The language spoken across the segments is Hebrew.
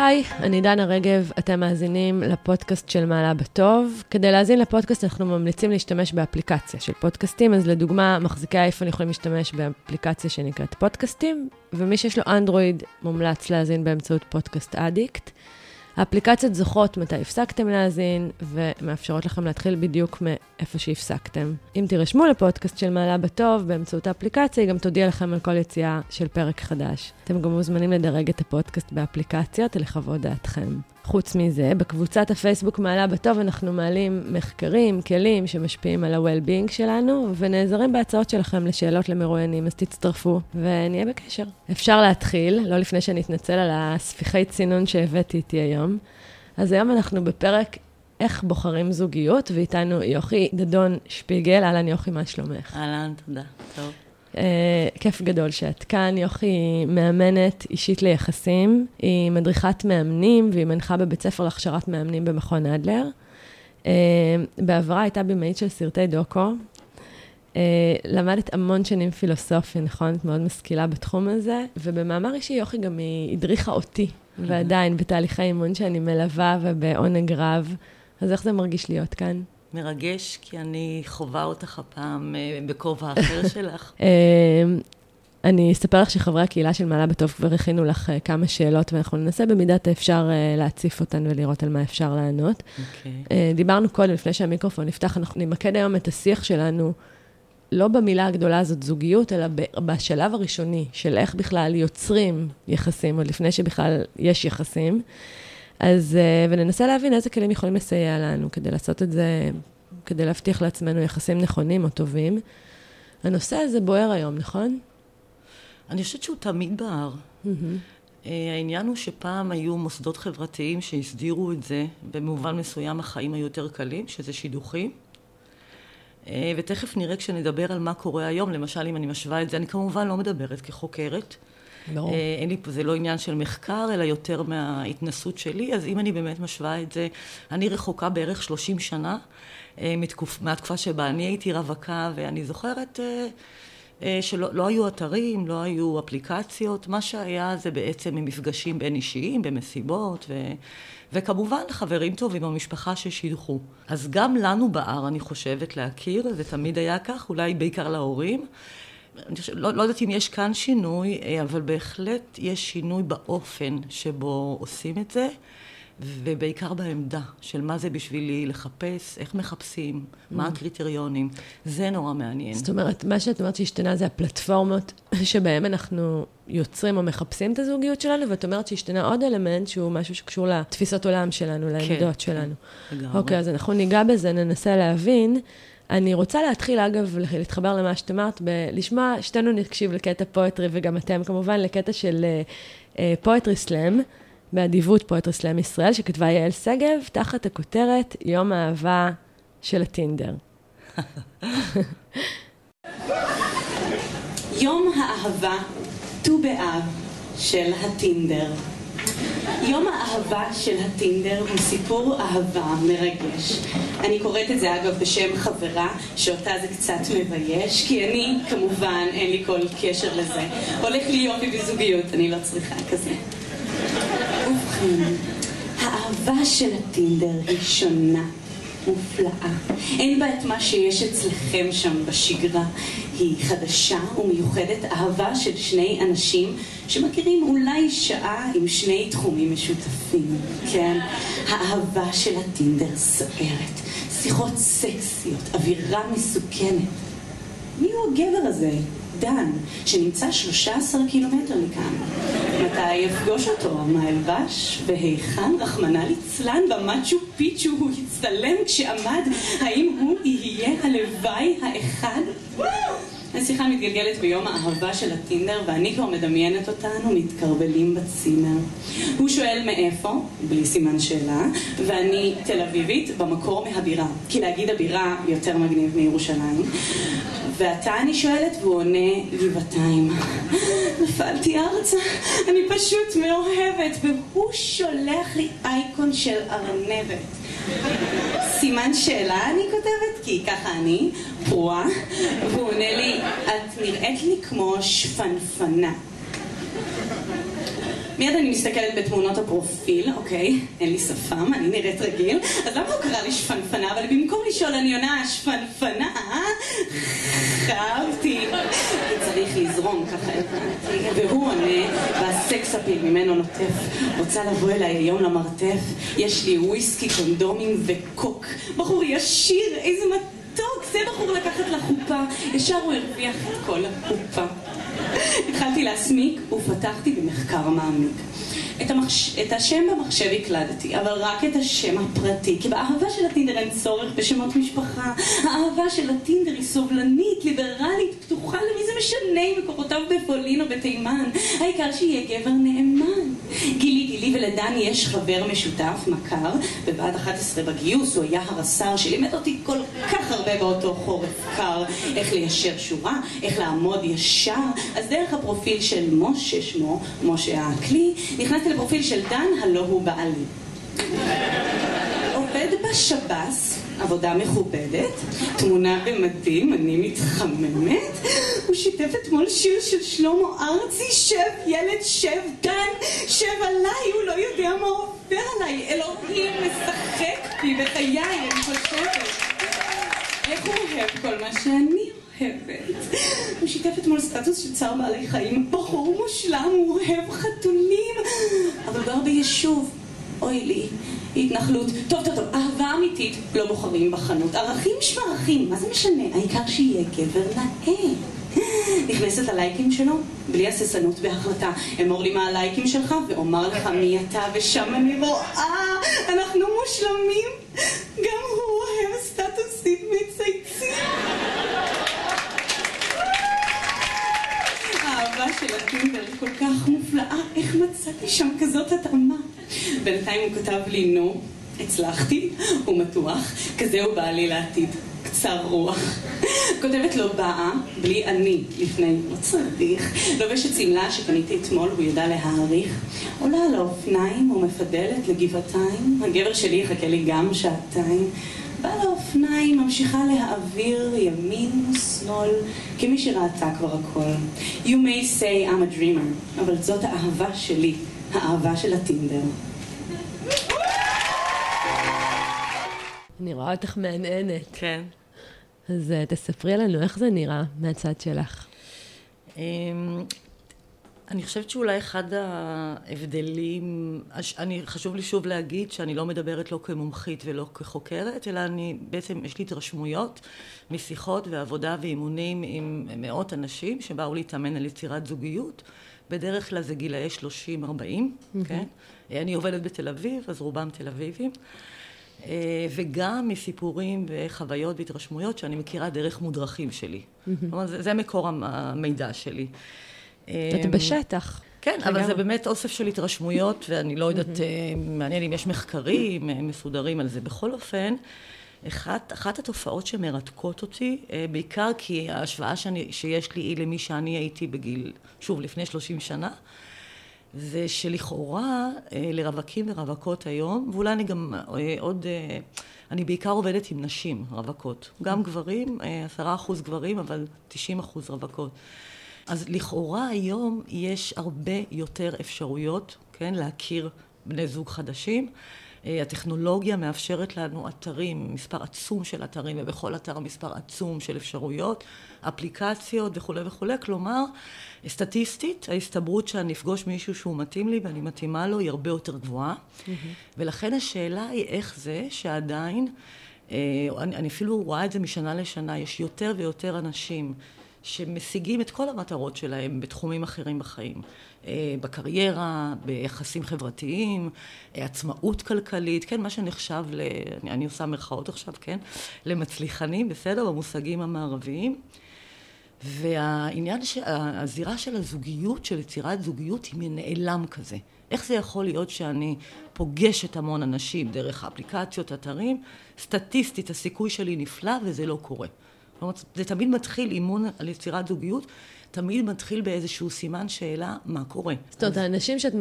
היי, אני דנה רגב, אתם מאזינים לפודקאסט של מעלה בטוב. כדי להאזין לפודקאסט אנחנו ממליצים להשתמש באפליקציה של פודקאסטים, אז לדוגמה, מחזיקי האייפון יכולים להשתמש באפליקציה שנקראת פודקאסטים, ומי שיש לו אנדרואיד מומלץ להאזין באמצעות פודקאסט אדיקט. האפליקציות זוכרות מתי הפסקתם להאזין, ומאפשרות לכם להתחיל בדיוק מאיפה שהפסקתם. אם תירשמו לפודקאסט של מעלה בטוב באמצעות האפליקציה, היא גם תודיע לכם על כל יציאה של פרק חדש. אתם גם מוזמנים לדרג את הפודקאסט באפליקציות לחוות דעתכם. חוץ מזה, בקבוצת הפייסבוק מעלה בטוב אנחנו מעלים מחקרים, כלים שמשפיעים על ה-well-being שלנו, ונעזרים בהצעות שלכם לשאלות למרואיינים, אז תצטרפו ונהיה בקשר. אפשר להתחיל, לא לפני שאני אתנצל על הספיחי צינון שהבאתי איתי היום. אז היום אנחנו בפרק איך בוחרים זוגיות, ואיתנו יוכי דדון שפיגל, אהלן יוכי, מה שלומך? אהלן, תודה. טוב. Uh, כיף גדול שאת כאן. יוכי מאמנת אישית ליחסים, היא מדריכת מאמנים והיא מנחה בבית ספר להכשרת מאמנים במכון אדלר. Uh, בעברה הייתה במאית של סרטי דוקו. Uh, למדת המון שנים פילוסופיה, נכון? את מאוד משכילה בתחום הזה, ובמאמר אישי יוכי גם היא הדריכה אותי, ועדיין בתהליכי אימון שאני מלווה ובעונג רב. אז איך זה מרגיש להיות כאן? מרגש, כי אני חווה אותך הפעם אה, בכובע אחר שלך. אה, אני אספר לך שחברי הקהילה של מעלה בטוב כבר הכינו לך אה, כמה שאלות, ואנחנו ננסה במידת האפשר להציף אותן ולראות על מה אפשר לענות. Okay. אוקיי. דיברנו קודם, לפני שהמיקרופון נפתח, אנחנו נמקד היום את השיח שלנו, לא במילה הגדולה הזאת זוגיות, אלא בשלב הראשוני של איך בכלל יוצרים יחסים, עוד לפני שבכלל יש יחסים. אז, אה, וננסה להבין איזה כלים יכולים לסייע לנו כדי לעשות את זה, כדי להבטיח לעצמנו יחסים נכונים או טובים. הנושא הזה בוער היום, נכון? אני חושבת שהוא תמיד בער. Mm-hmm. העניין הוא שפעם היו מוסדות חברתיים שהסדירו את זה, במובן מסוים החיים היו יותר קלים, שזה שידוכים. אה, ותכף נראה כשנדבר על מה קורה היום, למשל אם אני משווה את זה, אני כמובן לא מדברת כחוקרת, לא. אה, אין לי, זה לא עניין של מחקר, אלא יותר מההתנסות שלי. אז אם אני באמת משווה את זה, אני רחוקה בערך 30 שנה אה, מתקופ, מהתקופה שבה אני הייתי רווקה, ואני זוכרת אה, שלא לא היו אתרים, לא היו אפליקציות, מה שהיה זה בעצם ממפגשים בין אישיים, במסיבות, ו, וכמובן חברים טובים במשפחה ששידכו. אז גם לנו בער, אני חושבת, להכיר, זה תמיד היה כך, אולי בעיקר להורים. חושב, לא, לא יודעת אם יש כאן שינוי, אה, אבל בהחלט יש שינוי באופן שבו עושים את זה, ובעיקר בעמדה של מה זה בשבילי לחפש, איך מחפשים, mm. מה הקריטריונים. זה נורא מעניין. זאת אומרת, מה שאת אומרת שהשתנה זה הפלטפורמות שבהן אנחנו יוצרים או מחפשים את הזוגיות שלנו, ואת אומרת שהשתנה עוד אלמנט שהוא משהו שקשור לתפיסות עולם שלנו, לעמדות כן, שלנו. לגמרי. אוקיי, אז אנחנו ניגע בזה, ננסה להבין. אני רוצה להתחיל, אגב, להתחבר למה שאת אמרת, לשמוע, שתינו נקשיב לקטע poetry, וגם אתם כמובן, לקטע של poetry uh, slam, באדיבות Poetry Slam ישראל, שכתבה יעל שגב, תחת הכותרת יום האהבה של הטינדר. יום האהבה, ט"ו באב, של הטינדר. יום האהבה של הטינדר הוא סיפור אהבה מרגש. אני קוראת את זה אגב בשם חברה, שאותה זה קצת מבייש, כי אני, כמובן, אין לי כל קשר לזה. הולך לי יופי בזוגיות, אני לא צריכה כזה. ובכן, האהבה של הטינדר היא שונה. מופלאה. אין בה את מה שיש אצלכם שם בשגרה. היא חדשה ומיוחדת, אהבה של שני אנשים שמכירים אולי שעה עם שני תחומים משותפים, כן? האהבה של הטינדר סוערת, שיחות סקסיות, אווירה מסוכנת. מי הוא הגבר הזה? דן, שנמצא 13 קילומטר מכאן. מתי יפגוש אותו? מה ילבש? והיכן, רחמנא ליצלן, במצ'ו פיצ'ו הוא הצטלם כשעמד? האם הוא יהיה הלוואי האחד? השיחה מתגלגלת ביום האהבה של הטינדר, ואני כבר מדמיינת אותנו מתקרבלים בצימר. הוא שואל מאיפה, בלי סימן שאלה, ואני תל אביבית במקור מהבירה. כי להגיד הבירה יותר מגניב מירושלים. ואתה אני שואלת, והוא עונה גבעתיים. נפלתי ארצה, אני פשוט מאוהבת, והוא שולח לי אייקון של ארנבת. סימן שאלה אני כותבת, כי ככה אני, פרועה, והוא עונה לי, את נראית לי כמו שפנפנה. מיד אני מסתכלת בתמונות הפרופיל, אוקיי, אין לי שפם, אני נראית רגיל, אז למה הוא קרא לי שפנפנה? אבל במקום לשאול אני עונה שפנפנה, חייבתי. צריך לזרום, ככה הבנתי. והוא עונה, והסקס אפיל ממנו נוטף. רוצה לבוא אליי היום למרתף? יש לי וויסקי, קונדומים וקוק. בחור ישיר, איזה מתוק, זה בחור לקחת לחופה. ישר הוא הרוויח את כל הקופה. התחלתי להסמיק ופתחתי במחקר מעמיק. את, המחש... את השם במחשב הקלדתי, אבל רק את השם הפרטי, כי באהבה של הטינדר אין צורך בשמות משפחה. האהבה של הטינדר היא סובלנית, ליברלית, פתוחה למי זה משנה אם מקורותיו בפולין או בתימן. העיקר שיהיה גבר נאמן. גיליתי לי ולדני יש חבר משותף, מכר, בבה"ד 11 בגיוס, הוא היה הרס"ר שלימד אותי כל כך הרבה באותו חורף קר, איך ליישר שורה, איך לעמוד ישר. אז דרך הפרופיל של משה שמו, משה הכלי, נכנסתי לפרופיל של דן, הלא הוא בעלי. עובד בשב"ס, עבודה מכובדת, תמונה במדים, אני מתחממת. הוא שיתף אתמול שיר של שלמה ארצי, שב ילד שב, דן, שב עליי, הוא לא יודע מה עובר עליי. אלוהים משחק בי בחיי, אני חושבת. איך הוא אוהב כל מה שאני שיתף אתמול סטטוס של צער בעלי חיים, בחור מושלם, הוא אוהב חתולים, אבל גר ביישוב. אוי לי, התנחלות. טוב, טוב, טוב, אהבה אמיתית לא בוחרים בחנות. ערכים שמערכים, מה זה משנה? העיקר שיהיה גבר נאה. נכנסת ללייקים שלו, בלי הססנות בהחלטה. אמור לי מה הלייקים שלך, ואומר לך מי אתה, ושם אני רואה, אנחנו מושלמים. גם הוא אוהב סטטוסים מצייצים. האהבה של הטינדר היא כל כך מופלאה, איך מצאתי שם כזאת התאמה? בינתיים הוא כתב לי, נו, הצלחתי, הוא מתוח, כזה הוא בעלי לעתיד. קצר רוח. כותבת לו באה, בלי אני, לפני, לא צריך, לובשת שמלה שקניתי אתמול, הוא ידע להעריך. עולה על האופניים ומפדלת לגבעתיים, הגבר שלי יחכה לי גם שעתיים. באה לאופניים, ממשיכה להעביר ימין ושמאל, כמי שראתה כבר הכל. You may say I'm a dreamer, אבל זאת האהבה שלי, האהבה של הטינדר. אני רואה אותך מהנהנת. כן. אז uh, תספרי לנו איך זה נראה מהצד שלך. אני חושבת שאולי אחד ההבדלים, אני, חשוב לי שוב להגיד שאני לא מדברת לא כמומחית ולא כחוקרת, אלא אני בעצם, יש לי התרשמויות משיחות ועבודה ואימונים עם מאות אנשים שבאו להתאמן על יצירת זוגיות. בדרך כלל זה גילאי 30-40, mm-hmm. כן? אני עובדת בתל אביב, אז רובם תל אביבים. אה, וגם מסיפורים וחוויות והתרשמויות שאני מכירה דרך מודרכים שלי. כלומר, זה, זה מקור המידע שלי. את אמ, בשטח. כן, אבל זה באמת אוסף של התרשמויות, ואני לא יודעת, אה, מעניין אם יש מחקרים אה, מסודרים על זה. בכל אופן, אחת, אחת התופעות שמרתקות אותי, בעיקר כי ההשוואה שאני, שיש לי היא למי שאני הייתי בגיל, שוב, לפני 30 שנה, זה שלכאורה אה, לרווקים ורווקות היום, ואולי אני גם אה, עוד, אה, אני בעיקר עובדת עם נשים רווקות, גם גברים, עשרה אחוז גברים, אבל תשעים אחוז רווקות. אז לכאורה היום יש הרבה יותר אפשרויות, כן, להכיר בני זוג חדשים. הטכנולוגיה מאפשרת לנו אתרים, מספר עצום של אתרים, ובכל אתר מספר עצום של אפשרויות, אפליקציות וכולי וכולי, כלומר, סטטיסטית, ההסתברות שאני אפגוש מישהו שהוא מתאים לי ואני מתאימה לו היא הרבה יותר גבוהה, mm-hmm. ולכן השאלה היא איך זה שעדיין, אה, אני, אני אפילו רואה את זה משנה לשנה, יש יותר ויותר אנשים שמשיגים את כל המטרות שלהם בתחומים אחרים בחיים. אה, בקריירה, ביחסים חברתיים, אה, עצמאות כלכלית, כן, מה שנחשב, ל, אני, עושה מירכאות עכשיו, כן, למצליחנים, בסדר, במושגים המערביים. והעניין, הזירה של הזוגיות, של יצירת זוגיות, היא נעלם כזה. איך זה יכול להיות שאני פוגשת המון אנשים דרך האפליקציות, אתרים, סטטיסטית הסיכוי שלי נפלא וזה לא קורה. זה תמיד מתחיל אימון על יצירת זוגיות תמיד מתחיל באיזשהו סימן שאלה, מה קורה. זאת אומרת, האנשים שאת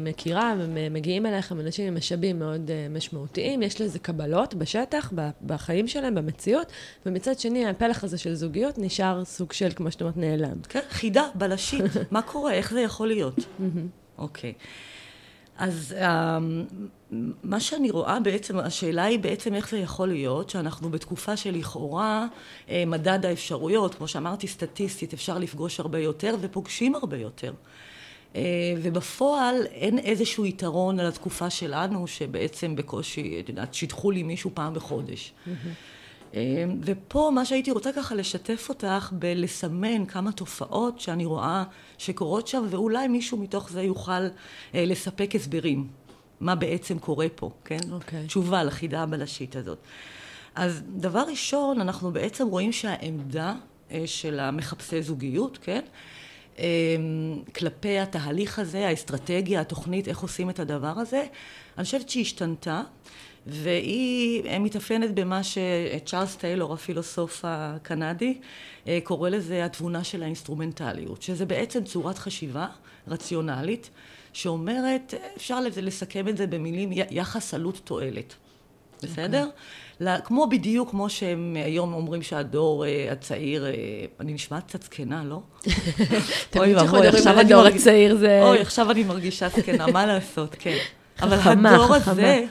מכירה ומגיעים אליך הם אנשים עם משאבים מאוד אה, משמעותיים, יש לזה קבלות בשטח, בחיים שלהם, במציאות, ומצד שני, הפלח הזה של זוגיות נשאר סוג של, כמו שאת אומרת, נעלם. כן, חידה, בלשית, מה קורה, איך זה יכול להיות? אוקיי. okay. אז אמ, מה שאני רואה בעצם, השאלה היא בעצם איך זה יכול להיות שאנחנו בתקופה שלכאורה אה, מדד האפשרויות, כמו שאמרתי סטטיסטית, אפשר לפגוש הרבה יותר ופוגשים הרבה יותר. אה, ובפועל אין איזשהו יתרון על התקופה שלנו, שבעצם בקושי, את יודעת, שידחו לי מישהו פעם בחודש. Mm-hmm. אמ, ופה מה שהייתי רוצה ככה לשתף אותך בלסמן כמה תופעות שאני רואה שקורות שם, ואולי מישהו מתוך זה יוכל אה, לספק הסברים, מה בעצם קורה פה, כן? Okay. אוקיי. תשובה לחידה הבלשית הזאת. אז דבר ראשון, אנחנו בעצם רואים שהעמדה אה, של המחפשי זוגיות, כן? אמ, כלפי התהליך הזה, האסטרטגיה, התוכנית, איך עושים את הדבר הזה, אני חושבת שהיא השתנתה. והיא מתאפיינת במה שצ'ארלס טיילור, הפילוסוף הקנדי, אה, קורא לזה התבונה של האינסטרומנטליות, שזה בעצם צורת חשיבה רציונלית, שאומרת, אפשר לסכם את זה במילים יחס עלות תועלת. בסדר? Okay. אוקיי. כמו בדיוק כמו שהם היום אומרים שהדור הצעיר, אני נשמעת קצת זקנה, לא? אוי ואבוי, עכשיו אני מרגישה... אוי, עכשיו אני מרגישה זקנה, מה לעשות, כן. אבל הדור הזה,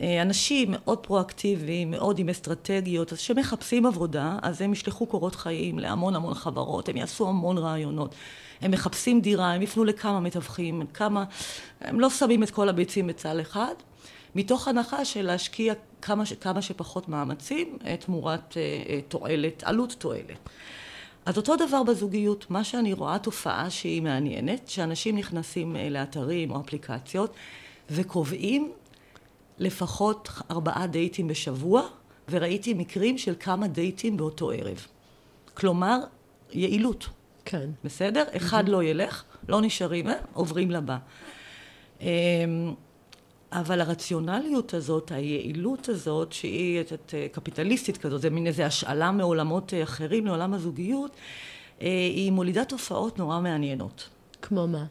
אה, אנשים מאוד פרואקטיביים, מאוד עם אסטרטגיות, אז שמחפשים עבודה, אז הם ישלחו קורות חיים להמון המון חברות, הם יעשו המון רעיונות. הם מחפשים דירה, הם יפנו לכמה מתווכים, כמה, הם לא שמים את כל הביצים בצל אחד, מתוך הנחה של להשקיע כמה, כמה שפחות מאמצים אה, תמורת אה, תועלת, עלות תועלת. אז אותו דבר בזוגיות, מה שאני רואה תופעה שהיא מעניינת, שאנשים נכנסים אה, לאתרים או אפליקציות וקובעים לפחות ארבעה דייטים בשבוע, וראיתי מקרים של כמה דייטים באותו ערב. כלומר, יעילות. כן. בסדר? אחד לא ילך, לא נשארים, אה, עוברים לבא. אבל הרציונליות הזאת, היעילות הזאת, שהיא את, את, קפיטליסטית כזאת, זה מין איזו השאלה מעולמות אחרים לעולם הזוגיות, אה, היא מולידה תופעות נורא מעניינות. כמו מה?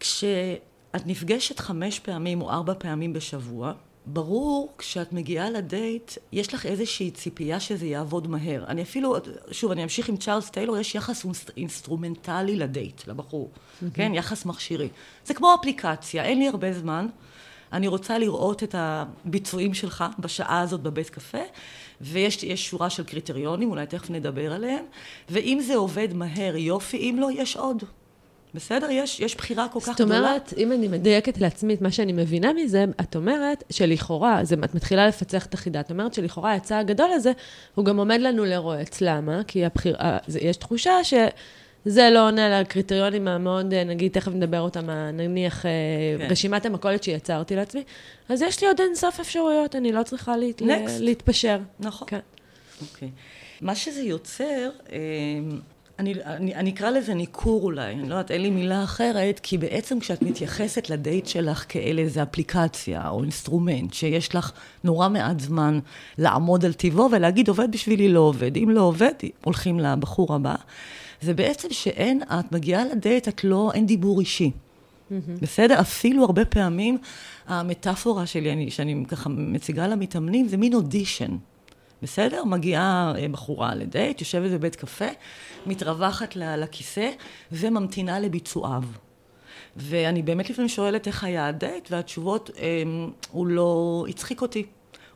כשאת נפגשת חמש פעמים או ארבע פעמים בשבוע, ברור, כשאת מגיעה לדייט, יש לך איזושהי ציפייה שזה יעבוד מהר. אני אפילו, שוב, אני אמשיך עם צ'ארלס טיילור, יש יחס אינסטרומנטלי לדייט, לבחור, mm-hmm. כן? יחס מכשירי. זה כמו אפליקציה, אין לי הרבה זמן. אני רוצה לראות את הביצועים שלך בשעה הזאת בבית קפה, ויש שורה של קריטריונים, אולי תכף נדבר עליהם, ואם זה עובד מהר, יופי, אם לא, יש עוד. בסדר? יש, יש בחירה כל כך גדולה. זאת אומרת, גדולה. אם אני מדייקת לעצמי את מה שאני מבינה מזה, את אומרת שלכאורה, זה, את מתחילה לפצח את החידה, את אומרת שלכאורה ההצעה הגדול הזה, הוא גם עומד לנו לרועץ. למה? כי הבחירה, יש תחושה ש... זה לא עונה לקריטריונים המאוד, נגיד, תכף נדבר אותם, נניח, אה, כן. רשימת המכולת שיצרתי לעצמי, אז יש לי עוד אין סוף אפשרויות, אני לא צריכה להת... להתפשר. נכון. כן. אוקיי. מה שזה יוצר, אה, אני, אני, אני אקרא לזה ניכור אולי, אני לא יודעת, אין לי מילה אחרת, כי בעצם כשאת מתייחסת לדייט שלך כאל איזה אפליקציה או אינסטרומנט, שיש לך נורא מעט זמן לעמוד על טיבו ולהגיד, עובד בשבילי, לא עובד. אם לא עובד, הולכים לבחור הבא. זה בעצם שאין, את מגיעה לדייט, את לא, אין דיבור אישי. Mm-hmm. בסדר? אפילו הרבה פעמים המטאפורה שלי, אני, שאני ככה מציגה למתאמנים, זה מין אודישן. בסדר? מגיעה אה, בחורה לדייט, יושבת בבית קפה, מתרווחת לכיסא וממתינה לביצועיו. ואני באמת לפעמים שואלת איך היה הדייט, והתשובות, אמ, הוא לא הצחיק אותי,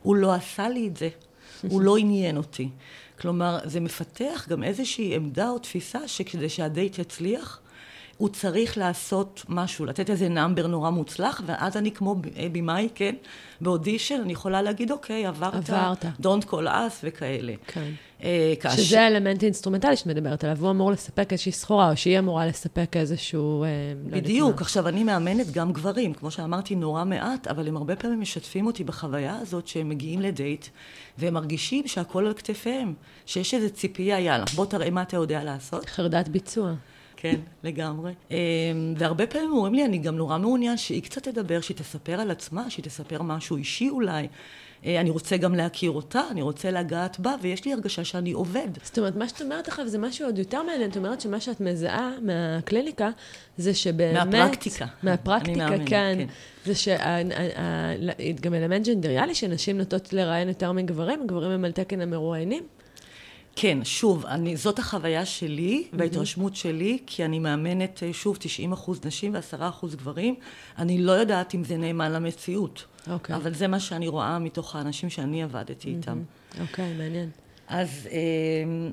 הוא לא עשה לי את זה, הוא לא עניין אותי. כלומר, זה מפתח גם איזושהי עמדה או תפיסה שכדי שהדייט יצליח, הוא צריך לעשות משהו, לתת איזה number נורא מוצלח, ואז אני כמו במאי, כן, באודישן, אני יכולה להגיד, אוקיי, עברת, עברת. Don't call us וכאלה. כן. אה, כאשר... שזה האלמנט האינסטרומנטלי שאת מדברת עליו, הוא אמור לספק איזושהי סחורה, או שהיא אמורה לספק איזשהו... אה, לא בדיוק. לא עכשיו, אני מאמנת גם גברים, כמו שאמרתי, נורא מעט, אבל הם הרבה פעמים משתפים אותי בחוויה הזאת שהם מגיעים לדייט, והם מרגישים שהכל על כתפיהם, שיש איזו ציפייה, יאללה, בוא תראה מה אתה יודע לעשות. חרדת ביצוע. כן, לגמרי. אמ, והרבה פעמים אומרים לי, אני גם נורא מעוניין שהיא קצת תדבר, שהיא תספר על עצמה, שהיא תספר משהו אישי אולי. אה, אני רוצה גם להכיר אותה, אני רוצה לגעת בה, ויש לי הרגשה שאני עובד. זאת אומרת, מה שאת אומרת עכשיו זה משהו עוד יותר מעניין. את אומרת שמה שאת מזהה מהקליניקה, זה שבאמת... מהפרקטיקה. מהפרקטיקה, מאמין, כן. כן. זה שגם אלמנט ג'נדריאלי, שנשים נוטות לראיין יותר מגברים, גברים הם על תקן המרואיינים. כן, שוב, אני, זאת החוויה שלי וההתרשמות שלי, כי אני מאמנת, אה, שוב, 90 אחוז נשים ו-10 אחוז גברים. אני לא יודעת אם זה נאמן למציאות. אוקיי. אבל זה מה שאני רואה מתוך האנשים שאני עבדתי איתם. אוקיי, מעניין. אז, אה,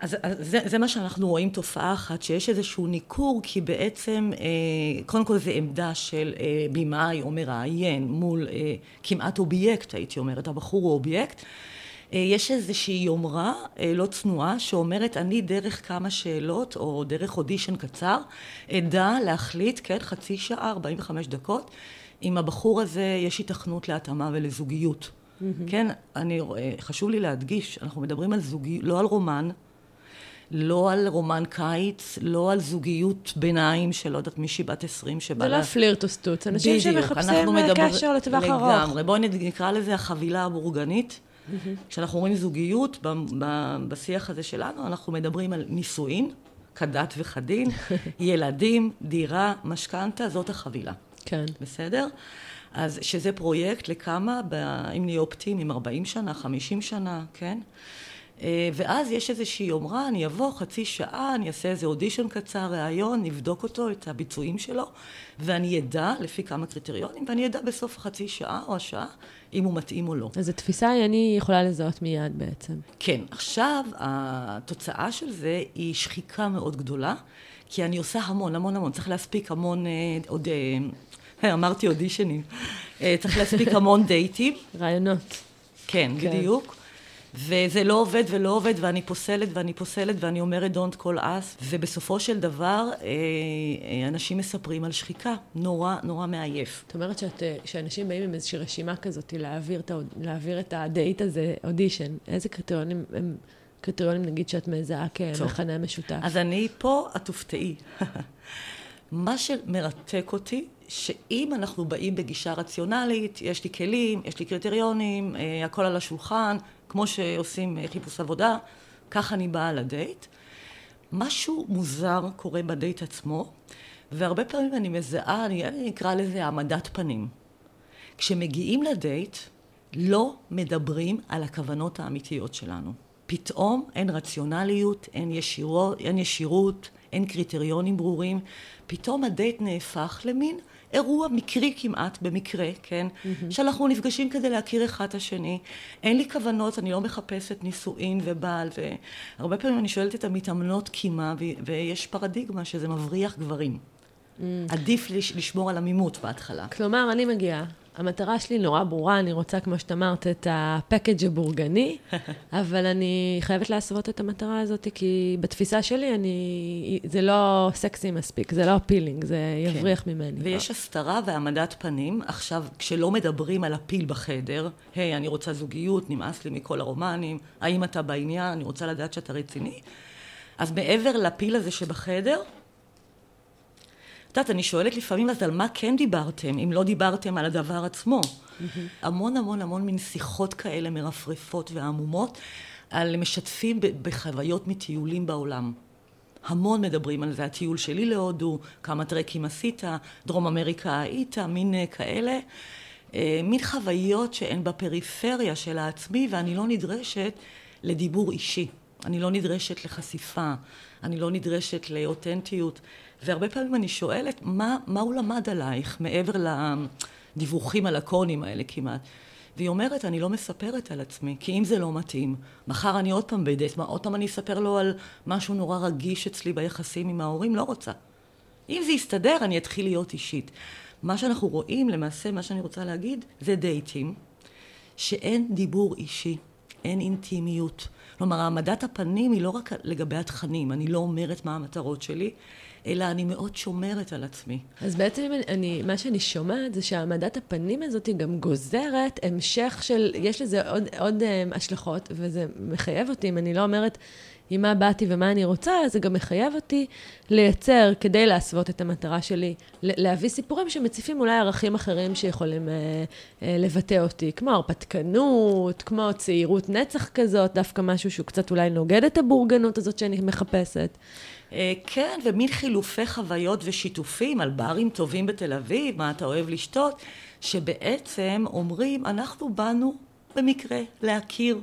אז, אז זה, זה מה שאנחנו רואים תופעה אחת, שיש איזשהו ניכור, כי בעצם, אה, קודם כל זה עמדה של אה, במאי או מראיין מול אה, כמעט אובייקט, הייתי אומרת, הבחור הוא אובייקט. אה, יש איזושהי יומרה אה, לא צנועה שאומרת, אני דרך כמה שאלות או דרך אודישן קצר, אדע להחליט, כן, חצי שעה, 45 דקות, אם הבחור הזה יש היתכנות להתאמה ולזוגיות. Mm-hmm. כן, אני, חשוב לי להדגיש, אנחנו מדברים על זוגיות, לא על רומן, לא על רומן קיץ, לא על זוגיות ביניים של לא יודעת מישהי בת 20 שבא... זה לא פלירט או סטוץ, אנשים שמחפשים מדבר... קשר לטווח ארוך. לגמרי, בואי נקרא לזה החבילה הבורגנית. כשאנחנו אומרים זוגיות, בשיח הזה שלנו, אנחנו מדברים על נישואין, כדת וכדין, ילדים, דירה, משכנתה, זאת החבילה. כן. בסדר? אז שזה פרויקט לכמה, אם נהיה אופטימיים, 40 שנה, 50 שנה, כן? אה, ואז יש איזושהי יומרה, אני אבוא חצי שעה, אני אעשה איזה אודישן קצר, ראיון, נבדוק אותו, את הביצועים שלו, ואני אדע, לפי כמה קריטריונים, ואני אדע בסוף החצי שעה או השעה, אם הוא מתאים או לא. אז התפיסה היא, אני יכולה לזהות מיד בעצם. כן. עכשיו, התוצאה של זה היא שחיקה מאוד גדולה, כי אני עושה המון, המון, המון. צריך להספיק המון, אה, עוד, אה, אמרתי אודישנים. צריך להספיק המון דייטים. רעיונות. כן, כן, בדיוק. וזה לא עובד ולא עובד, ואני פוסלת ואני פוסלת, ואני אומרת Don't call us, ובסופו של דבר, אה, אה, אנשים מספרים על שחיקה, נורא נורא מעייף. זאת אומרת שאת, אה, שאנשים באים עם איזושהי רשימה כזאת להעביר את, להעביר את הדייט הזה, אודישן, איזה קריטריונים הם... קריטריונים, נגיד, שאת מזהה כמכנה משותף. אז אני פה, את תופתעי. מה שמרתק אותי, שאם אנחנו באים בגישה רציונלית, יש לי כלים, יש לי קריטריונים, הכל על השולחן, כמו שעושים אה, חיפוש עבודה, ככה אני באה לדייט. משהו מוזר קורה בדייט עצמו, והרבה פעמים אני מזהה, אני אקרא לזה העמדת פנים. כשמגיעים לדייט, לא מדברים על הכוונות האמיתיות שלנו. פתאום אין רציונליות, אין, ישירות, אין ישירות, אין קריטריונים ברורים. פתאום הדייט נהפך למין אירוע מקרי כמעט, במקרה, כן? Mm-hmm. שאנחנו נפגשים כדי להכיר אחד את השני. אין לי כוונות, אני לא מחפשת נישואין ובעל, והרבה פעמים אני שואלת את המתאמנות קימה, ויש פרדיגמה שזה מבריח גברים. Mm. עדיף לשמור על עמימות בהתחלה. כלומר, אני מגיעה, המטרה שלי נורא ברורה, אני רוצה, כמו שאת אמרת, את ה package הבורגני, אבל אני חייבת להסוות את המטרה הזאת, כי בתפיסה שלי אני, זה לא סקסי מספיק, זה לא ה feeling, זה כן. יבריח כן. ממני. ויש הסתרה והעמדת פנים. עכשיו, כשלא מדברים על הפיל בחדר, היי, hey, אני רוצה זוגיות, נמאס לי מכל הרומנים, האם אתה בעניין, אני רוצה לדעת שאתה רציני. אז מעבר לפיל הזה שבחדר, יודעת, אני שואלת לפעמים, אז על מה כן דיברתם, אם לא דיברתם על הדבר עצמו? המון המון המון מין שיחות כאלה מרפרפות ועמומות, על משתפים בחוויות מטיולים בעולם. המון מדברים על זה, הטיול שלי להודו, כמה טרקים עשית, דרום אמריקה היית, מין אה, כאלה. אה, מין חוויות שהן בפריפריה של העצמי, ואני לא נדרשת לדיבור אישי. אני לא נדרשת לחשיפה, אני לא נדרשת לאותנטיות. והרבה פעמים אני שואלת, מה, מה הוא למד עלייך מעבר לדיווחים הלקוניים האלה כמעט? והיא אומרת, אני לא מספרת על עצמי, כי אם זה לא מתאים, מחר אני עוד פעם בדייט, עוד פעם אני אספר לו על משהו נורא רגיש אצלי ביחסים עם ההורים, לא רוצה. אם זה יסתדר, אני אתחיל להיות אישית. מה שאנחנו רואים, למעשה, מה שאני רוצה להגיד, זה דייטים, שאין דיבור אישי, אין אינטימיות. כלומר, העמדת הפנים היא לא רק לגבי התכנים, אני לא אומרת מה המטרות שלי, אלא אני מאוד שומרת על עצמי. אז בעצם אני, מה שאני שומעת זה שהעמדת הפנים הזאת היא גם גוזרת המשך של, יש לזה עוד, עוד um, השלכות, וזה מחייב אותי, אם אני לא אומרת, עם מה באתי ומה אני רוצה, זה גם מחייב אותי לייצר, כדי להסוות את המטרה שלי, להביא סיפורים שמציפים אולי ערכים אחרים שיכולים אה, אה, לבטא אותי, כמו הרפתקנות, כמו צעירות נצח כזאת, דווקא משהו שהוא קצת אולי נוגד את הבורגנות הזאת שאני מחפשת. אה, כן, ומין חילופי חוויות ושיתופים על ברים טובים בתל אביב, מה אתה אוהב לשתות, שבעצם אומרים, אנחנו באנו במקרה להכיר.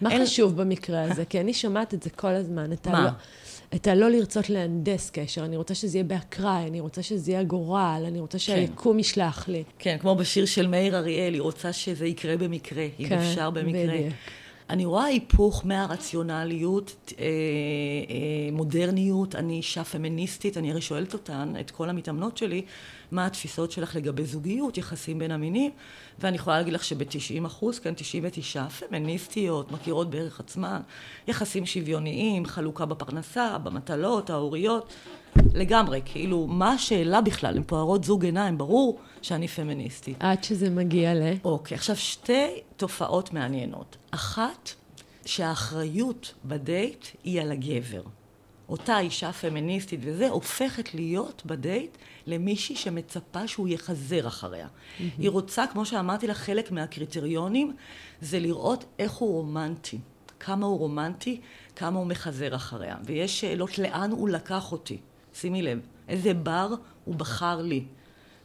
מה אין... חשוב במקרה הזה? כי אני שומעת את זה כל הזמן. את מה? הלא, את הלא לרצות להנדס קשר, אני רוצה שזה יהיה באקראי, אני רוצה שזה יהיה גורל, אני רוצה כן. שהיקום כן. ישלח לי. כן, כמו בשיר של מאיר אריאל, היא רוצה שזה יקרה במקרה, אם כן, אפשר במקרה. בדיוק. אני רואה היפוך מהרציונליות, אה, אה, מודרניות, אני אישה פמיניסטית, אני הרי שואלת אותן, את כל המתאמנות שלי, מה התפיסות שלך לגבי זוגיות, יחסים בין המינים, ואני יכולה להגיד לך שב-90 אחוז, כן, 99 פמיניסטיות, מכירות בערך עצמן, יחסים שוויוניים, חלוקה בפרנסה, במטלות, ההוריות, לגמרי, כאילו, מה השאלה בכלל? הן פוערות זוג עיניים, ברור שאני פמיניסטית. עד שזה מגיע ל... אוקיי, עכשיו שתי תופעות מעניינות. אחת, שהאחריות בדייט היא על הגבר. אותה אישה פמיניסטית וזה, הופכת להיות בדייט למישהי שמצפה שהוא יחזר אחריה. Mm-hmm. היא רוצה, כמו שאמרתי לך, חלק מהקריטריונים זה לראות איך הוא רומנטי. כמה הוא רומנטי, כמה הוא מחזר אחריה. ויש שאלות לאן הוא לקח אותי. שימי לב, איזה בר הוא בחר לי.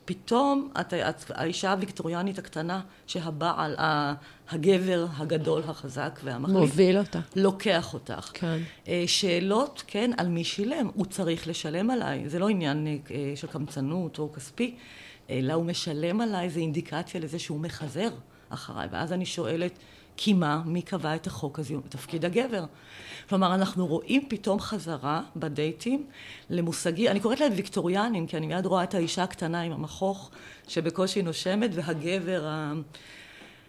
פתאום את, את האישה הוויקטוריאנית הקטנה שהבעל, הגבר הגדול, החזק והמחליף, מוביל אותה. לוקח אותך. כן. אה, שאלות, כן, על מי שילם. הוא צריך לשלם עליי. זה לא עניין אה, של קמצנות או כספי, אלא הוא משלם עליי, זה אינדיקציה לזה שהוא מחזר אחריי. ואז אני שואלת, כי מה? מי קבע את החוק הזה? תפקיד הגבר. כלומר, אנחנו רואים פתאום חזרה בדייטים למושגים, אני קוראת להם ויקטוריאנים, כי אני מיד רואה את האישה הקטנה עם המכוך שבקושי נושמת, והגבר ה...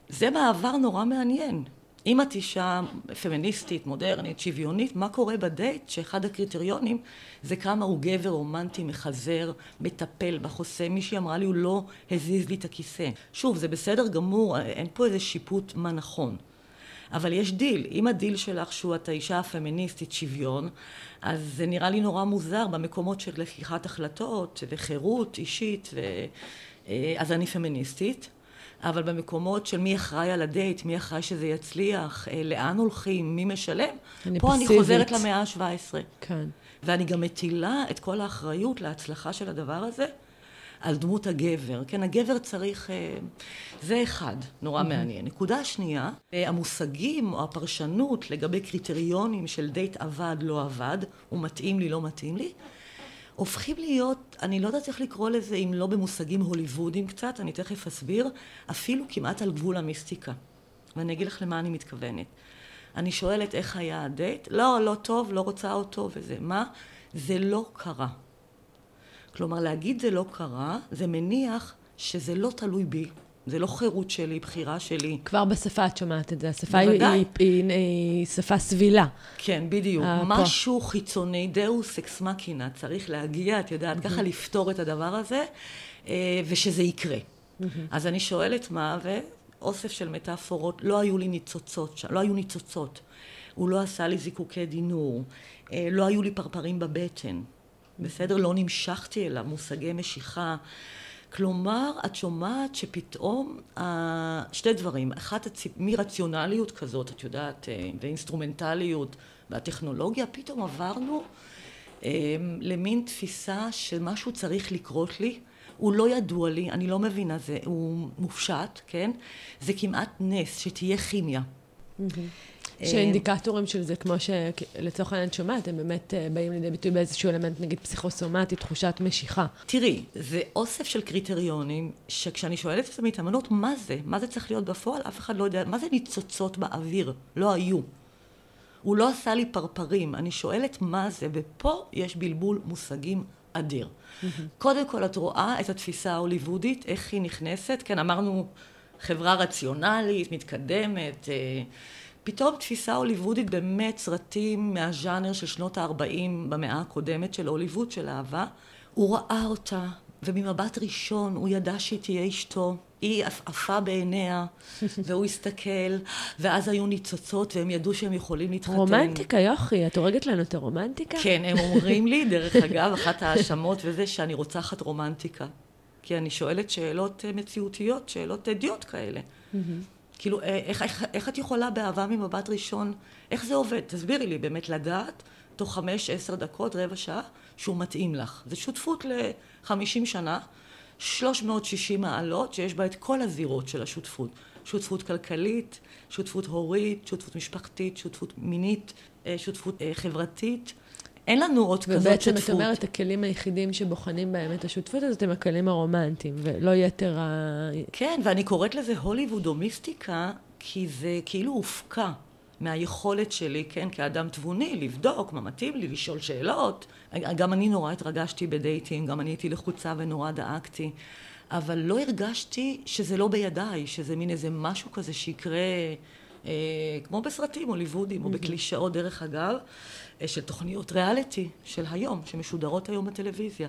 זה מעבר נורא מעניין. אם את אישה פמיניסטית, מודרנית, שוויונית, מה קורה בדייט שאחד הקריטריונים זה כמה הוא גבר רומנטי, מחזר, מטפל בחוסה. מישהי אמרה לי, הוא לא הזיז לי את הכיסא. שוב, זה בסדר גמור, אין פה איזה שיפוט מה נכון. אבל יש דיל. אם הדיל שלך שהוא את האישה הפמיניסטית שוויון, אז זה נראה לי נורא מוזר במקומות של לקיחת החלטות וחירות אישית, ו... אה, אז אני פמיניסטית. אבל במקומות של מי אחראי על הדייט, מי אחראי שזה יצליח, אה, לאן הולכים, מי משלם, אני פה פסיבית. אני חוזרת למאה ה-17. כן. ואני גם מטילה את כל האחריות להצלחה של הדבר הזה על דמות הגבר. כן, הגבר צריך... אה, זה אחד, נורא mm-hmm. מעניין. נקודה שנייה, אה, המושגים או הפרשנות לגבי קריטריונים של דייט עבד, לא עבד, הוא מתאים לי, לא מתאים לי, הופכים להיות, אני לא יודעת איך לקרוא לזה, אם לא במושגים הוליוודיים קצת, אני תכף אסביר, אפילו כמעט על גבול המיסטיקה. ואני אגיד לך למה אני מתכוונת. אני שואלת איך היה הדייט, לא, לא טוב, לא רוצה אותו וזה. מה? זה לא קרה. כלומר, להגיד זה לא קרה, זה מניח שזה לא תלוי בי, זה לא חירות שלי, בחירה שלי. כבר בשפה את שומעת את זה. השפה היא, היא, היא, היא שפה סבילה. כן, בדיוק. אה, משהו פה. חיצוני, דאוס אקס מקינה, צריך להגיע, את יודעת, mm-hmm. ככה לפתור את הדבר הזה, אה, ושזה יקרה. Mm-hmm. אז אני שואלת מה, ואוסף של מטאפורות, לא היו לי ניצוצות שם, לא היו ניצוצות. הוא לא עשה לי זיקוקי דינור, אה, לא היו לי פרפרים בבטן. בסדר? לא נמשכתי אליו, מושגי משיכה. כלומר, את שומעת שפתאום, שתי דברים, אחת מרציונליות כזאת, את יודעת, אה, ואינסטרומנטליות והטכנולוגיה, פתאום עברנו אה, למין תפיסה שמשהו צריך לקרות לי, הוא לא ידוע לי, אני לא מבינה זה, הוא מופשט, כן? זה כמעט נס, שתהיה כימיה. Mm-hmm. שאינדיקטורים של זה, כמו שלצורך העניין שומעת, הם באמת אה, באים לידי ביטוי באיזשהו אלמנט, נגיד פסיכוסומטי, תחושת משיכה. תראי, זה אוסף של קריטריונים, שכשאני שואלת את המתאמנות, מה זה? מה זה צריך להיות בפועל? אף אחד לא יודע. מה זה ניצוצות באוויר? לא היו. הוא לא עשה לי פרפרים. אני שואלת מה זה, ופה יש בלבול מושגים אדיר. קודם כל, את רואה את התפיסה ההוליוודית, איך היא נכנסת. כן, אמרנו, חברה רציונלית, מתקדמת. אה, פתאום תפיסה הוליוודית באמת סרטים מהז'אנר של שנות ה-40 במאה הקודמת של הוליווד של אהבה. הוא ראה אותה, וממבט ראשון הוא ידע שהיא תהיה אשתו. היא עפעפה בעיניה, והוא הסתכל, ואז היו ניצוצות, והם ידעו שהם יכולים להתחתן. רומנטיקה, יוכי, את הורגת לנו את הרומנטיקה? כן, הם אומרים לי, דרך אגב, אחת ההאשמות וזה, שאני רוצחת רומנטיקה. כי אני שואלת שאלות אה, מציאותיות, שאלות אדיוט כאלה. כאילו, אה, איך, איך, איך את יכולה באהבה ממבט ראשון, איך זה עובד? תסבירי לי, באמת לדעת, תוך חמש, עשר דקות, רבע שעה, שהוא מתאים לך. זו שותפות לחמישים שנה, 360 מעלות, שיש בה את כל הזירות של השותפות. שותפות כלכלית, שותפות הורית, שותפות משפחתית, שותפות מינית, אה, שותפות חברתית. אין לנו עוד כזאת שותפות. ובעצם את אומרת, הכלים היחידים שבוחנים בהם את השותפות הזאת הם הכלים הרומנטיים, ולא יתר ה... כן, ואני קוראת לזה הוליווד או מיסטיקה, כי זה כאילו הופקע מהיכולת שלי, כן, כאדם תבוני, לבדוק מה מתאים לי, לשאול שאלות. גם אני נורא התרגשתי בדייטים, גם אני הייתי לחוצה ונורא דאגתי. אבל לא הרגשתי שזה לא בידיי, שזה מין איזה משהו כזה שיקרה, כמו בסרטים הוליוודים, או בקלישאות דרך אגב. אה, של תוכניות ריאליטי של היום, שמשודרות היום בטלוויזיה.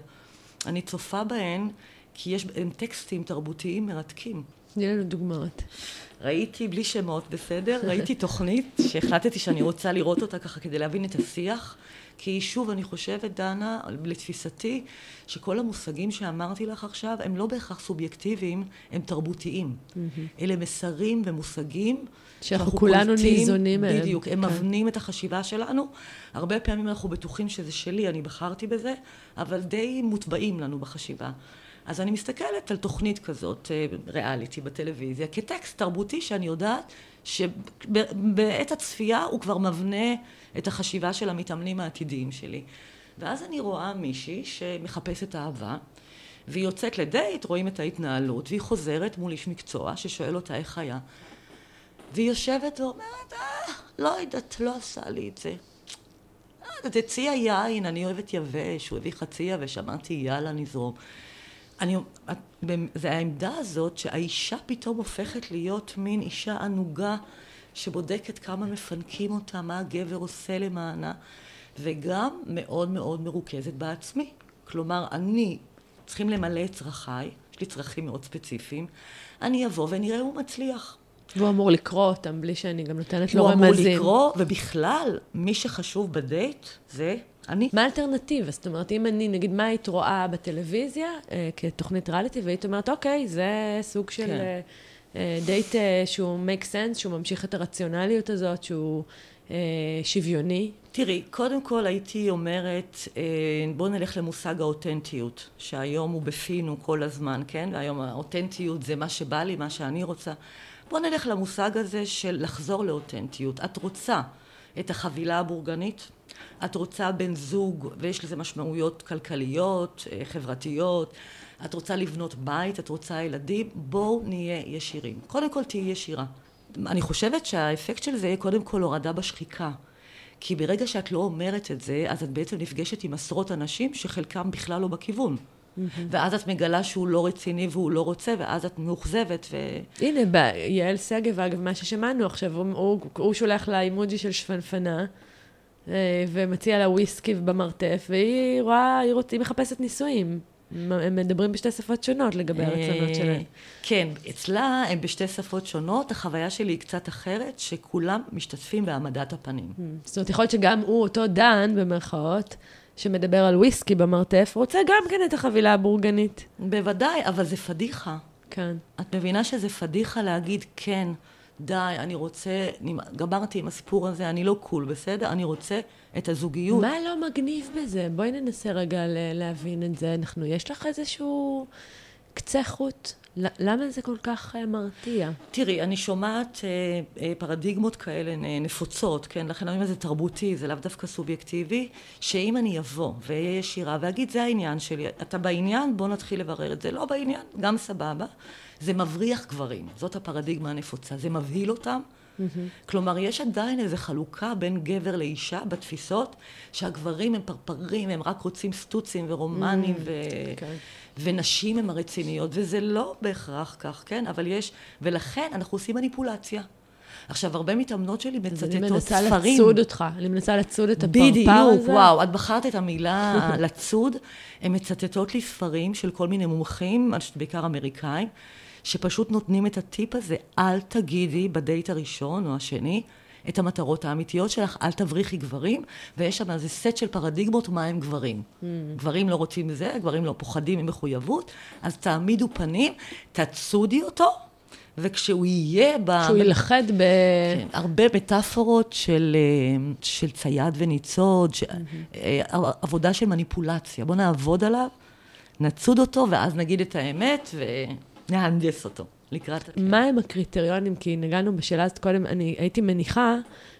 אני צופה בהן כי יש בהן טקסטים תרבותיים מרתקים. תני לנו דוגמאות. ראיתי, בלי שמות, בסדר? ראיתי תוכנית שהחלטתי שאני רוצה לראות אותה ככה כדי להבין את השיח. כי שוב, אני חושבת, דנה, לתפיסתי, שכל המושגים שאמרתי לך עכשיו, הם לא בהכרח סובייקטיביים, הם תרבותיים. Mm-hmm. אלה מסרים ומושגים שאנחנו כולנו ניזונים מהם. בדיוק, הם כן. מבנים את החשיבה שלנו. הרבה פעמים אנחנו בטוחים שזה שלי, אני בחרתי בזה, אבל די מוטבעים לנו בחשיבה. אז אני מסתכלת על תוכנית כזאת, אה, ריאליטי בטלוויזיה, כטקסט תרבותי שאני יודעת שבעת הצפייה הוא כבר מבנה את החשיבה של המתאמנים העתידיים שלי. ואז אני רואה מישהי שמחפשת אהבה, והיא יוצאת לדייט, רואים את ההתנהלות, והיא חוזרת מול איש מקצוע ששואל אותה איך היה. והיא יושבת ואומרת, אה, לא יודעת, לא עשה לי את זה. אה, תצאי היין, אני אוהבת יבש, הוא הביא חצי יבש, אמרתי, יאללה, נזרום. אני, זה העמדה הזאת שהאישה פתאום הופכת להיות מין אישה ענוגה שבודקת כמה מפנקים אותה, מה הגבר עושה למענה, וגם מאוד מאוד מרוכזת בעצמי. כלומר, אני, צריכים למלא את צרכיי, יש לי צרכים מאוד ספציפיים, אני אבוא ונראה הוא מצליח. והוא אמור לקרוא אותם בלי שאני גם נותנת לו רמזים. הוא אמור לקרוא, ובכלל, מי שחשוב בדייט זה אני. מה האלטרנטיבה? זאת אומרת, אם אני, נגיד, מה היית רואה בטלוויזיה אה, כתוכנית ריאליטי, והיית אומרת, אוקיי, זה סוג של כן. אה, אה דייט אה, שהוא make sense, שהוא ממשיך את הרציונליות הזאת, שהוא אה, שוויוני. תראי, קודם כל הייתי אומרת, אה, בואו נלך למושג האותנטיות, שהיום הוא בפינו כל הזמן, כן? והיום האותנטיות זה מה שבא לי, מה שאני רוצה. בואו נלך למושג הזה של לחזור לאותנטיות. את רוצה את החבילה הבורגנית? את רוצה בן זוג, ויש לזה משמעויות כלכליות, אה, חברתיות, את רוצה לבנות בית, את רוצה ילדים, בואו נהיה ישירים. קודם כל תהיי ישירה. אני חושבת שהאפקט של זה יהיה קודם כל הורדה בשחיקה. כי ברגע שאת לא אומרת את זה, אז את בעצם נפגשת עם עשרות אנשים שחלקם בכלל לא בכיוון. Mm-hmm. ואז את מגלה שהוא לא רציני והוא לא רוצה, ואז את מאוכזבת ו... הנה, יעל שגב, אגב, מה ששמענו עכשיו, הוא, הוא, הוא שולח לה אימוג'י של שפנפנה, אה, ומציע לה וויסקי במרתף, והיא רואה, היא, רוצ, היא מחפשת נישואים. הם מדברים בשתי שפות שונות לגבי הרצונות אה, שלהם. כן, אצלה הם בשתי שפות שונות, החוויה שלי היא קצת אחרת, שכולם משתתפים בהעמדת הפנים. Mm. זאת אומרת, יכול להיות שגם הוא, אותו דן, במרכאות, שמדבר על וויסקי במרתף, רוצה גם כן את החבילה הבורגנית. בוודאי, אבל זה פדיחה. כן. את מבינה שזה פדיחה להגיד, כן, די, אני רוצה, גמרתי עם הסיפור הזה, אני לא קול, בסדר? אני רוצה את הזוגיות. מה לא מגניב בזה? בואי ננסה רגע להבין את זה. אנחנו, יש לך איזשהו קצה חוט? למה זה כל כך אה, מרתיע? תראי, אני שומעת אה, אה, פרדיגמות כאלה נפוצות, כן? לכן אני אומרת, זה תרבותי, זה לאו דווקא סובייקטיבי, שאם אני אבוא ואהיה ישירה ואגיד, זה העניין שלי, אתה בעניין, בוא נתחיל לברר את זה. לא בעניין, גם סבבה. זה מבריח גברים, זאת הפרדיגמה הנפוצה, זה מבהיל אותם. Mm-hmm. כלומר, יש עדיין איזו חלוקה בין גבר לאישה בתפיסות, שהגברים הם פרפרים, הם רק רוצים סטוצים ורומנים mm-hmm. ו... okay. כן. ונשים הם הרציניות, וזה לא בהכרח כך, כן? אבל יש, ולכן אנחנו עושים מניפולציה. עכשיו, הרבה מתאמנות שלי מצטטות ספרים. אני מנסה ספרים. לצוד אותך, אני מנסה לצוד את הפרפר הזה. בדיוק, וואו, את בחרת את המילה לצוד. הן מצטטות לי ספרים של כל מיני מומחים, בעיקר אמריקאים, שפשוט נותנים את הטיפ הזה, אל תגידי בדייט הראשון או השני את המטרות האמיתיות שלך, אל תבריחי גברים, ויש שם איזה סט של פרדיגמות מה הם גברים. Mm. גברים לא רוצים מזה, גברים לא פוחדים ממחויבות, אז תעמידו פנים, תצודי אותו, וכשהוא יהיה ב... כשהוא ילכד ב... כן, הרבה מטאפורות של, אה, של צייד וניצוד, ש... mm-hmm. עבודה של מניפולציה. בואו נעבוד עליו, נצוד אותו, ואז נגיד את האמת ונהנדס אותו. לקראת... מה הם הקריטריונים? כי נגענו בשאלה הזאת קודם, אני הייתי מניחה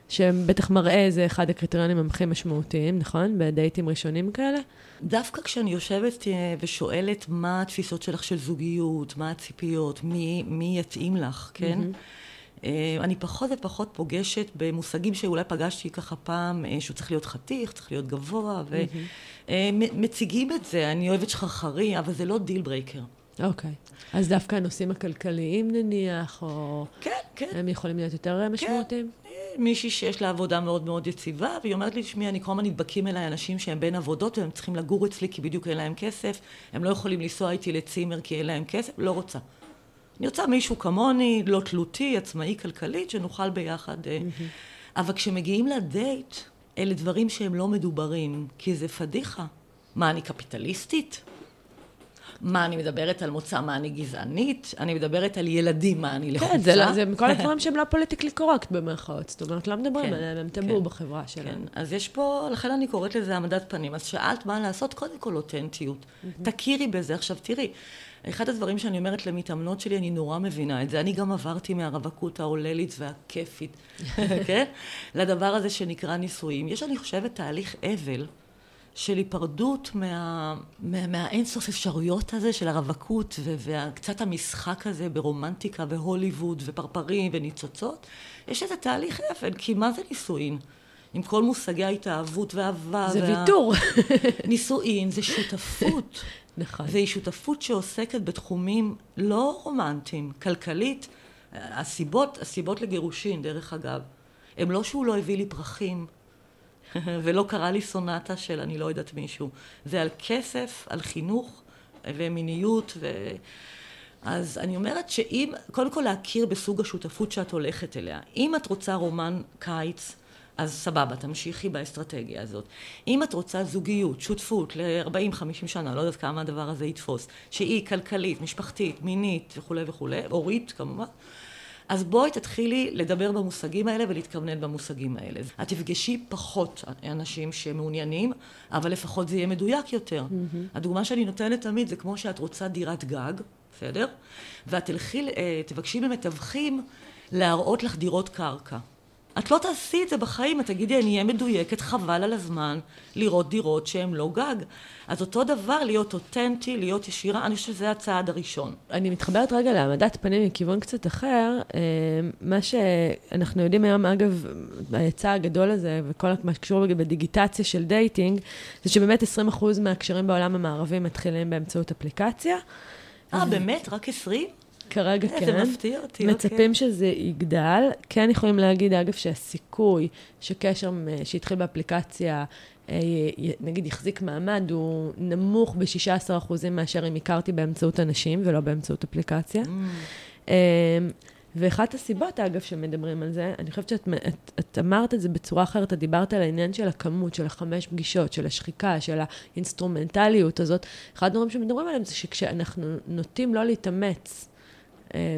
שבטח מראה זה אחד הקריטריונים הכי משמעותיים, נכון? בדייטים ראשונים כאלה? דווקא כשאני יושבת אה, ושואלת מה התפיסות שלך של זוגיות, מה הציפיות, מי, מי יתאים לך, כן? Mm-hmm. אני פחות ופחות פוגשת במושגים שאולי פגשתי ככה פעם, אה, שהוא צריך להיות חתיך, צריך להיות גבוה, ומציגים mm-hmm. את זה. אני אוהבת שחרחרי, אבל זה לא deal breaker. אוקיי. Okay. אז דווקא הנושאים הכלכליים נניח, או... כן, כן. הם יכולים להיות יותר כן. משמעותיים? כן. מישהי שיש לה עבודה מאוד מאוד יציבה, והיא אומרת לי, תשמעי, אני כל הזמן נדבקים אליי אנשים שהם בין עבודות והם צריכים לגור אצלי כי בדיוק אין להם כסף, הם לא יכולים לנסוע איתי לצימר כי אין להם כסף, לא רוצה. אני רוצה מישהו כמוני, לא תלותי, עצמאי כלכלית, שנוכל ביחד. Mm-hmm. אבל כשמגיעים לדייט, אלה דברים שהם לא מדוברים, כי זה פדיחה. מה, אני קפיטליסטית? מה אני מדברת על מוצא, מה אני גזענית, אני מדברת על ילדים, מה אני לחוצה. כן, זה, לא- זה כל הדברים שהם לא פוליטיקלי קורקט במרכאות, זאת אומרת, לא מדברים כן, עליהם, הם טבור כן, בחברה שלנו. כן, אז יש פה, לכן אני קוראת לזה העמדת פנים. אז שאלת מה לעשות, קודם כל אותנטיות. תכירי בזה. עכשיו, תראי, אחד הדברים שאני אומרת למתאמנות שלי, אני נורא מבינה את זה. אני גם עברתי מהרווקות ההוללית והכיפית, כן? לדבר הזה שנקרא נישואים. יש, אני חושבת, תהליך אבל. של היפרדות מה, מה, מהאינסוף אפשרויות הזה של הרווקות וקצת המשחק הזה ברומנטיקה והוליווד ופרפרים וניצוצות, יש איזה תהליך אפל, כי מה זה נישואין? עם כל מושגי ההתאהבות והאהבה. זה וה... ויתור. נישואין זה שותפות. נכון. והיא שותפות שעוסקת בתחומים לא רומנטיים, כלכלית. הסיבות, הסיבות לגירושין, דרך אגב, הם לא שהוא לא הביא לי פרחים, ולא קרא לי סונטה של אני לא יודעת מישהו. זה על כסף, על חינוך ומיניות ו... אז אני אומרת שאם, קודם כל להכיר בסוג השותפות שאת הולכת אליה. אם את רוצה רומן קיץ, אז סבבה, תמשיכי באסטרטגיה הזאת. אם את רוצה זוגיות, שותפות ל-40-50 שנה, לא יודעת כמה הדבר הזה יתפוס, שהיא כלכלית, משפחתית, מינית וכולי וכולי, הורית כמובן, אז בואי תתחילי לדבר במושגים האלה ולהתכוונן במושגים האלה. את תפגשי פחות אנשים שמעוניינים, אבל לפחות זה יהיה מדויק יותר. Mm-hmm. הדוגמה שאני נותנת תמיד זה כמו שאת רוצה דירת גג, בסדר? ואת תלכי, אה, תבקשי ממתווכים להראות לך דירות קרקע. את לא תעשי את זה בחיים, את תגידי, אני אהיה מדויקת, חבל על הזמן לראות דירות שהן לא גג. אז אותו דבר, להיות אותנטי, להיות ישירה, אני חושבת שזה הצעד הראשון. אני מתחברת רגע להעמדת פנים מכיוון קצת אחר. אה, מה שאנחנו יודעים היום, אגב, ההיצע הגדול הזה, וכל מה שקשור בדיגיטציה של dating, זה שבאמת 20% מהקשרים בעולם המערבי מתחילים באמצעות אפליקציה. אה, באמת? רק 20? כרגע כן. זה מפתיע אותי, מצפים אוקיי. שזה יגדל. כן יכולים להגיד, אגב, שהסיכוי שקשר שהתחיל באפליקציה, אה, נגיד יחזיק מעמד, הוא נמוך ב-16% מאשר אם הכרתי באמצעות אנשים ולא באמצעות אפליקציה. Mm. אמ, ואחת הסיבות, אגב, שמדברים על זה, אני חושבת שאת את, את אמרת את זה בצורה אחרת, את דיברת על העניין של הכמות, של החמש פגישות, של השחיקה, של האינסטרומנטליות הזאת. אחד הדברים שמדברים עליהם זה שכשאנחנו נוטים לא להתאמץ אה,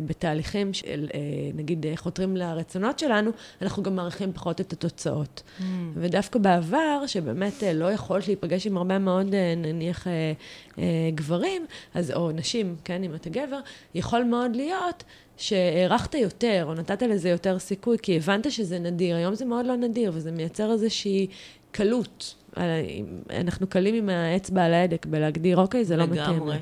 בתהליכים של, אה, נגיד, אה, חותרים לרצונות שלנו, אנחנו גם מעריכים פחות את התוצאות. Mm. ודווקא בעבר, שבאמת לא יכולת להיפגש עם הרבה מאוד, נניח, גברים, אז, או נשים, כן, אם אתה גבר, יכול מאוד להיות שהערכת יותר, או נתת לזה יותר סיכוי, כי הבנת שזה נדיר. היום זה מאוד לא נדיר, וזה מייצר איזושהי קלות. אנחנו קלים עם האצבע על ההדק בלהגדיר, אוקיי, זה לא מתאים. לגמרי.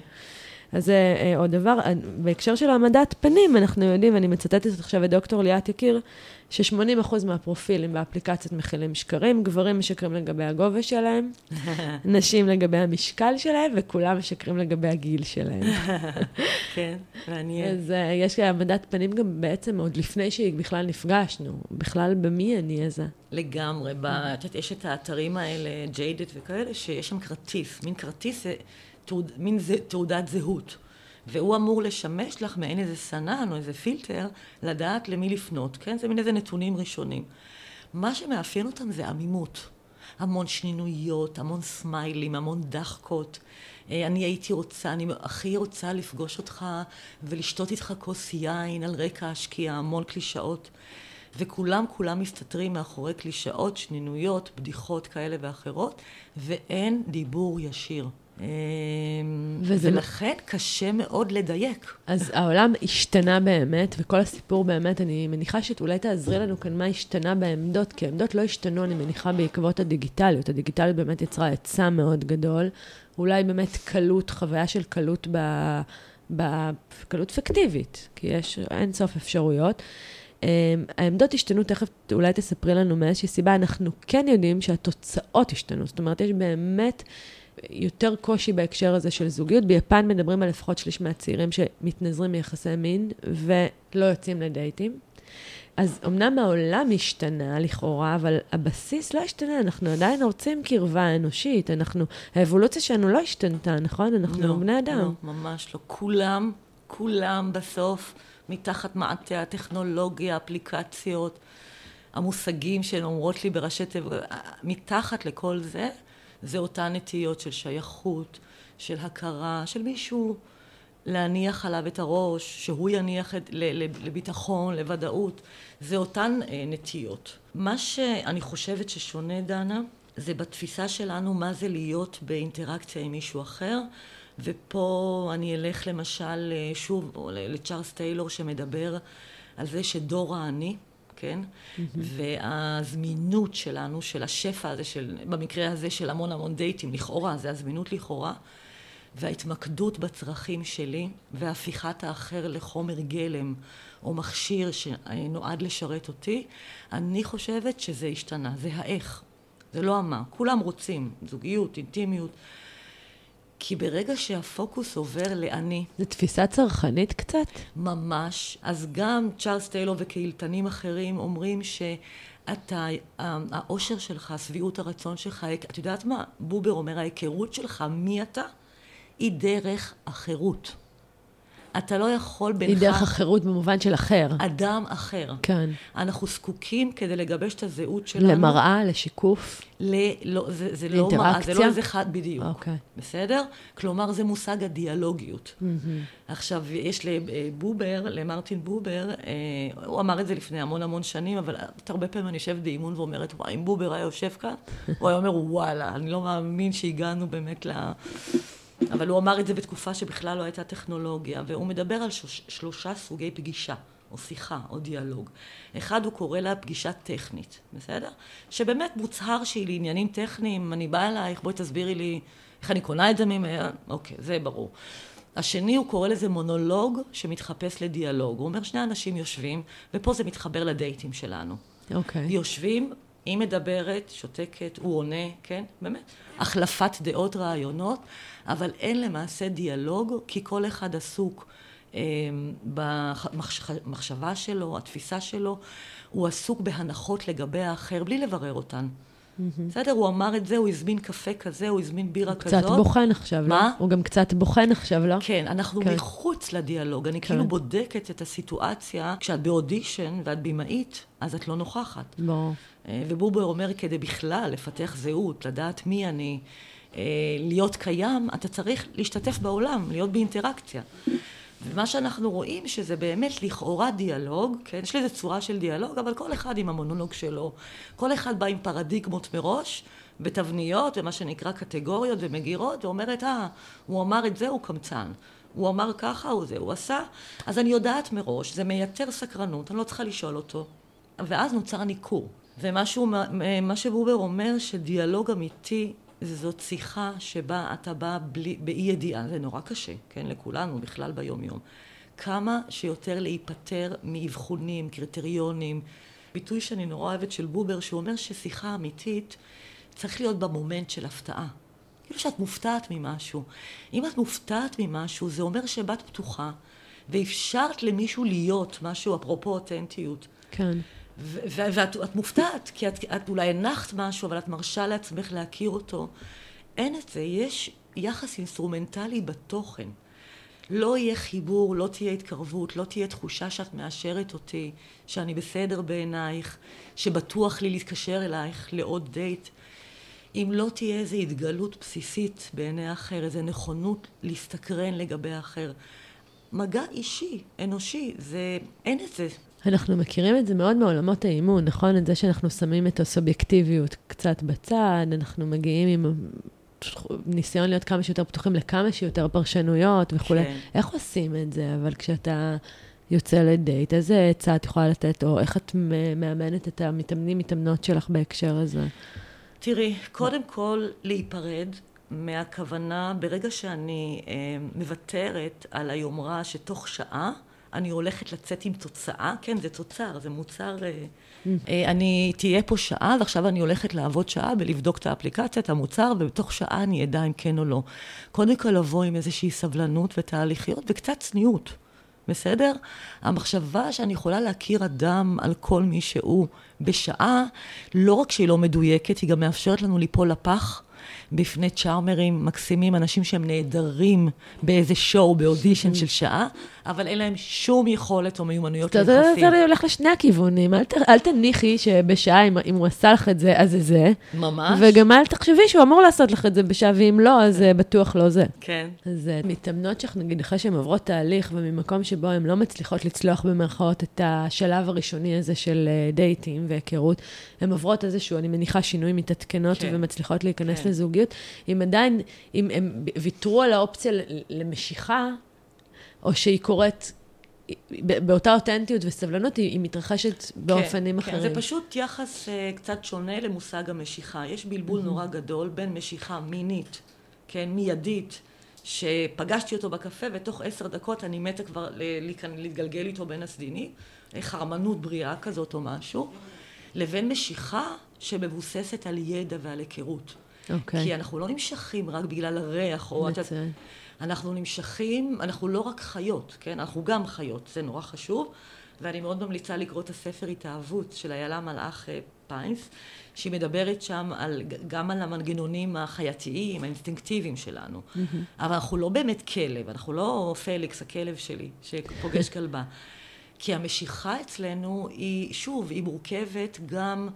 אז זה אה, עוד דבר, אה, בהקשר של העמדת פנים, אנחנו יודעים, ואני מצטטת עכשיו את דוקטור ליאת יקיר, ש-80% מהפרופילים באפליקציות מכילים שקרים, גברים משקרים לגבי הגובה שלהם, נשים לגבי המשקל שלהם, וכולם משקרים לגבי הגיל שלהם. כן, מעניין. אז uh, יש העמדת פנים גם בעצם עוד לפני שבכלל נפגשנו, בכלל במי אני איזה. לגמרי, את יודעת, יש את האתרים האלה, ג'יידט וכאלה, שיש שם כרטיס, מין כרטיס... תעוד, מין זה, תעודת זהות. והוא אמור לשמש לך מעין איזה סנן או איזה פילטר, לדעת למי לפנות, כן? זה מין איזה נתונים ראשונים. מה שמאפיין אותם זה עמימות. המון שנינויות, המון סמיילים, המון דחקות. אה, אני הייתי רוצה, אני הכי רוצה לפגוש אותך ולשתות איתך כוס יין על רקע השקיעה, המון קלישאות. וכולם כולם מסתתרים מאחורי קלישאות, שנינויות, בדיחות כאלה ואחרות, ואין דיבור ישיר. אמ, וזה ולכן קשה מאוד לדייק. אז העולם השתנה באמת, וכל הסיפור באמת, אני מניחה שאולי תעזרי לנו כאן מה השתנה בעמדות, כי העמדות לא השתנו, אני מניחה, בעקבות הדיגיטליות. הדיגיטליות באמת יצרה היצע מאוד גדול, אולי באמת קלות, חוויה של קלות ב... בקלות פיקטיבית, כי יש אין סוף אפשרויות. Um, העמדות השתנו, תכף אולי תספרי לנו מאיזושהי סיבה, אנחנו כן יודעים שהתוצאות השתנו. זאת אומרת, יש באמת יותר קושי בהקשר הזה של זוגיות. ביפן מדברים על לפחות שליש מהצעירים שמתנזרים מיחסי מין ולא יוצאים לדייטים. אז אמנם העולם השתנה לכאורה, אבל הבסיס לא השתנה, אנחנו עדיין רוצים קרבה אנושית, אנחנו, האבולוציה שלנו לא השתנתה, נכון? אנחנו לא, בני אדם. לא, ממש לא. כולם, כולם בסוף מתחת מעטה הטכנולוגיה, אפליקציות, המושגים שהן אומרות לי בראשי תיבות, מתחת לכל זה, זה אותן נטיות של שייכות, של הכרה, של מישהו להניח עליו את הראש, שהוא יניח את, לביטחון, לוודאות, זה אותן אה, נטיות. מה שאני חושבת ששונה, דנה, זה בתפיסה שלנו מה זה להיות באינטראקציה עם מישהו אחר, ופה אני אלך למשל אה, שוב לצ'ארלס טיילור שמדבר על זה שדור האני, כן? Mm-hmm. והזמינות שלנו, של השפע הזה, של, במקרה הזה של המון המון דייטים, לכאורה, זה הזמינות לכאורה, וההתמקדות בצרכים שלי, והפיכת האחר לחומר גלם או מכשיר שנועד לשרת אותי, אני חושבת שזה השתנה, זה האיך, זה לא המה. כולם רוצים זוגיות, אינטימיות. כי ברגע שהפוקוס עובר לאני... זו תפיסה צרכנית קצת? ממש. אז גם צ'ארלס טיילור וקהילתנים אחרים אומרים שאתה, האושר שלך, שביעות הרצון שלך, את יודעת מה? בובר אומר, ההיכרות שלך, מי אתה? היא דרך החירות. אתה לא יכול בינך... היא דרך החירות במובן של אחר. אדם אחר. כן. אנחנו זקוקים כדי לגבש את הזהות שלנו. למראה, לשיקוף? ל... לא, זה, זה לא מראה, זה לא איזה חד בדיוק. אוקיי. בסדר? כלומר, זה מושג הדיאלוגיות. Mm-hmm. עכשיו, יש לבובר, למרטין בובר, אה, הוא אמר את זה לפני המון המון שנים, אבל הרבה פעמים אני יושבת באימון ואומרת, וואי, אם בובר היה יושב כאן, הוא היה אומר, וואלה, אני לא מאמין שהגענו באמת ל... אבל הוא אמר את זה בתקופה שבכלל לא הייתה טכנולוגיה, והוא מדבר על שוש, שלושה סוגי פגישה, או שיחה, או דיאלוג. אחד, הוא קורא לה פגישה טכנית, בסדר? שבאמת מוצהר שהיא לעניינים טכניים, אני באה אלייך, בואי תסבירי לי איך אני קונה את זה ממנה, אוקיי, זה ברור. השני, הוא קורא לזה מונולוג שמתחפש לדיאלוג. הוא אומר, שני אנשים יושבים, ופה זה מתחבר לדייטים שלנו. אוקיי. Okay. יושבים, היא מדברת, שותקת, הוא עונה, כן? באמת. החלפת דעות, רעיונות, אבל אין למעשה דיאלוג, כי כל אחד עסוק אה, במחשבה שלו, התפיסה שלו, הוא עסוק בהנחות לגבי האחר, בלי לברר אותן. בסדר? הוא אמר את זה, הוא הזמין קפה כזה, הוא הזמין בירה הוא כזאת. הוא קצת בוחן עכשיו, מה? לא? הוא גם קצת בוחן עכשיו, לא? כן, אנחנו כן. מחוץ לדיאלוג. אני כן. כאילו בודקת את הסיטואציה, כשאת באודישן ואת במאית, אז את לא נוכחת. לא. ובובר אומר, כדי בכלל לפתח זהות, לדעת מי אני, אה, להיות קיים, אתה צריך להשתתף בעולם, להיות באינטראקציה. ומה שאנחנו רואים שזה באמת לכאורה דיאלוג, כן? יש לזה צורה של דיאלוג, אבל כל אחד עם המונולוג שלו. כל אחד בא עם פרדיגמות מראש, בתבניות, ומה שנקרא קטגוריות ומגירות, ואומרת, אה, הוא אמר את זה, הוא קמצן. הוא אמר ככה, הוא זה, הוא עשה. אז אני יודעת מראש, זה מייתר סקרנות, אני לא צריכה לשאול אותו. ואז נוצר ניכור. ומה שבובר אומר, שדיאלוג אמיתי זאת שיחה שבה אתה בא בלי, באי ידיעה, זה נורא קשה, כן, לכולנו, בכלל ביום יום. כמה שיותר להיפטר מאבחונים, קריטריונים. ביטוי שאני נורא אוהבת של בובר, שהוא אומר ששיחה אמיתית צריך להיות במומנט של הפתעה. כאילו שאת מופתעת ממשהו. אם את מופתעת ממשהו, זה אומר שבאת פתוחה, ואפשרת למישהו להיות משהו, אפרופו אותנטיות. כן. ואת מופתעת, כי את, את אולי הנחת משהו, אבל את מרשה לעצמך להכיר אותו. אין את זה, יש יחס אינסטרומנטלי בתוכן. לא יהיה חיבור, לא תהיה התקרבות, לא תהיה תחושה שאת מאשרת אותי, שאני בסדר בעינייך, שבטוח לי להתקשר אלייך לעוד דייט. אם לא תהיה איזו התגלות בסיסית בעיני האחר, איזו נכונות להסתקרן לגבי האחר. מגע אישי, אנושי, זה, אין את זה. אנחנו מכירים את זה מאוד מעולמות האימון, נכון? את זה שאנחנו שמים את הסובייקטיביות קצת בצד, אנחנו מגיעים עם ניסיון להיות כמה שיותר פתוחים לכמה שיותר פרשנויות וכולי. כן. איך עושים את זה? אבל כשאתה יוצא לדייט, איזה עצה את יכולה לתת, או איך את מאמנת את המתאמנים, מתאמנות שלך בהקשר הזה? תראי, קודם כל להיפרד מהכוונה, ברגע שאני אה, מוותרת על היומרה שתוך שעה אני הולכת לצאת עם תוצאה, כן, זה תוצר, זה מוצר... אה, mm. אה, אני, תהיה פה שעה, ועכשיו אני הולכת לעבוד שעה ולבדוק את האפליקציה, את המוצר, ובתוך שעה אני אדע אם כן או לא. קודם כל לבוא עם איזושהי סבלנות ותהליכיות וקצת צניעות. בסדר? המחשבה שאני יכולה להכיר אדם על כל מי שהוא בשעה, לא רק שהיא לא מדויקת, היא גם מאפשרת לנו ליפול לפח. בפני צ'ארמרים מקסימים, אנשים שהם נהדרים באיזה שואו, באודישן של שעה, אבל אין להם שום יכולת או מיומנויות ליחסים. זה הולך לשני הכיוונים. אל, אל תניחי שבשעה, אם, אם הוא עשה לך את זה, אז זה זה. ממש. וגם אל תחשבי שהוא אמור לעשות לך את זה בשעה, ואם לא, אז זה בטוח לא זה. כן. אז אה, מתאמנות שלך, נגיד, אחרי שהן עוברות תהליך, וממקום שבו הן לא מצליחות לצלוח במרכאות את השלב הראשוני הזה של אה, דייטים והיכרות, הן עוברות איזשהו, אני מניחה, שינוי מתעדכנות כן. ומצליחות להיכנס כן. לזוגיות. אם עדיין, אם הם ויתרו על האופציה למשיכה, או שהיא קורית באותה אותנטיות וסבלנות, היא, היא מתרחשת כן, באופנים כן, אחרים. כן, זה פשוט יחס uh, קצת שונה למושג המשיכה. יש בלבול mm-hmm. נורא גדול בין משיכה מינית, כן, מיידית, שפגשתי אותו בקפה, ותוך עשר דקות אני מתה כבר להתגלגל איתו בין הסדינים, חרמנות בריאה כזאת או משהו, לבין משיכה שמבוססת על ידע ועל היכרות. Okay. אוקיי. כי אנחנו לא נמשכים רק בגלל הריח, או... מצוין. אנחנו נמשכים, אנחנו לא רק חיות, כן? אנחנו גם חיות, זה נורא חשוב. ואני מאוד ממליצה לקרוא את הספר התאהבות של איילה מלאך אה, פינס, שהיא מדברת שם על, גם על המנגנונים החייתיים, האינסטינקטיביים שלנו. Mm-hmm. אבל אנחנו לא באמת כלב, אנחנו לא פליקס, הכלב שלי, שפוגש כלבה. כי המשיכה אצלנו היא, שוב, היא מורכבת גם,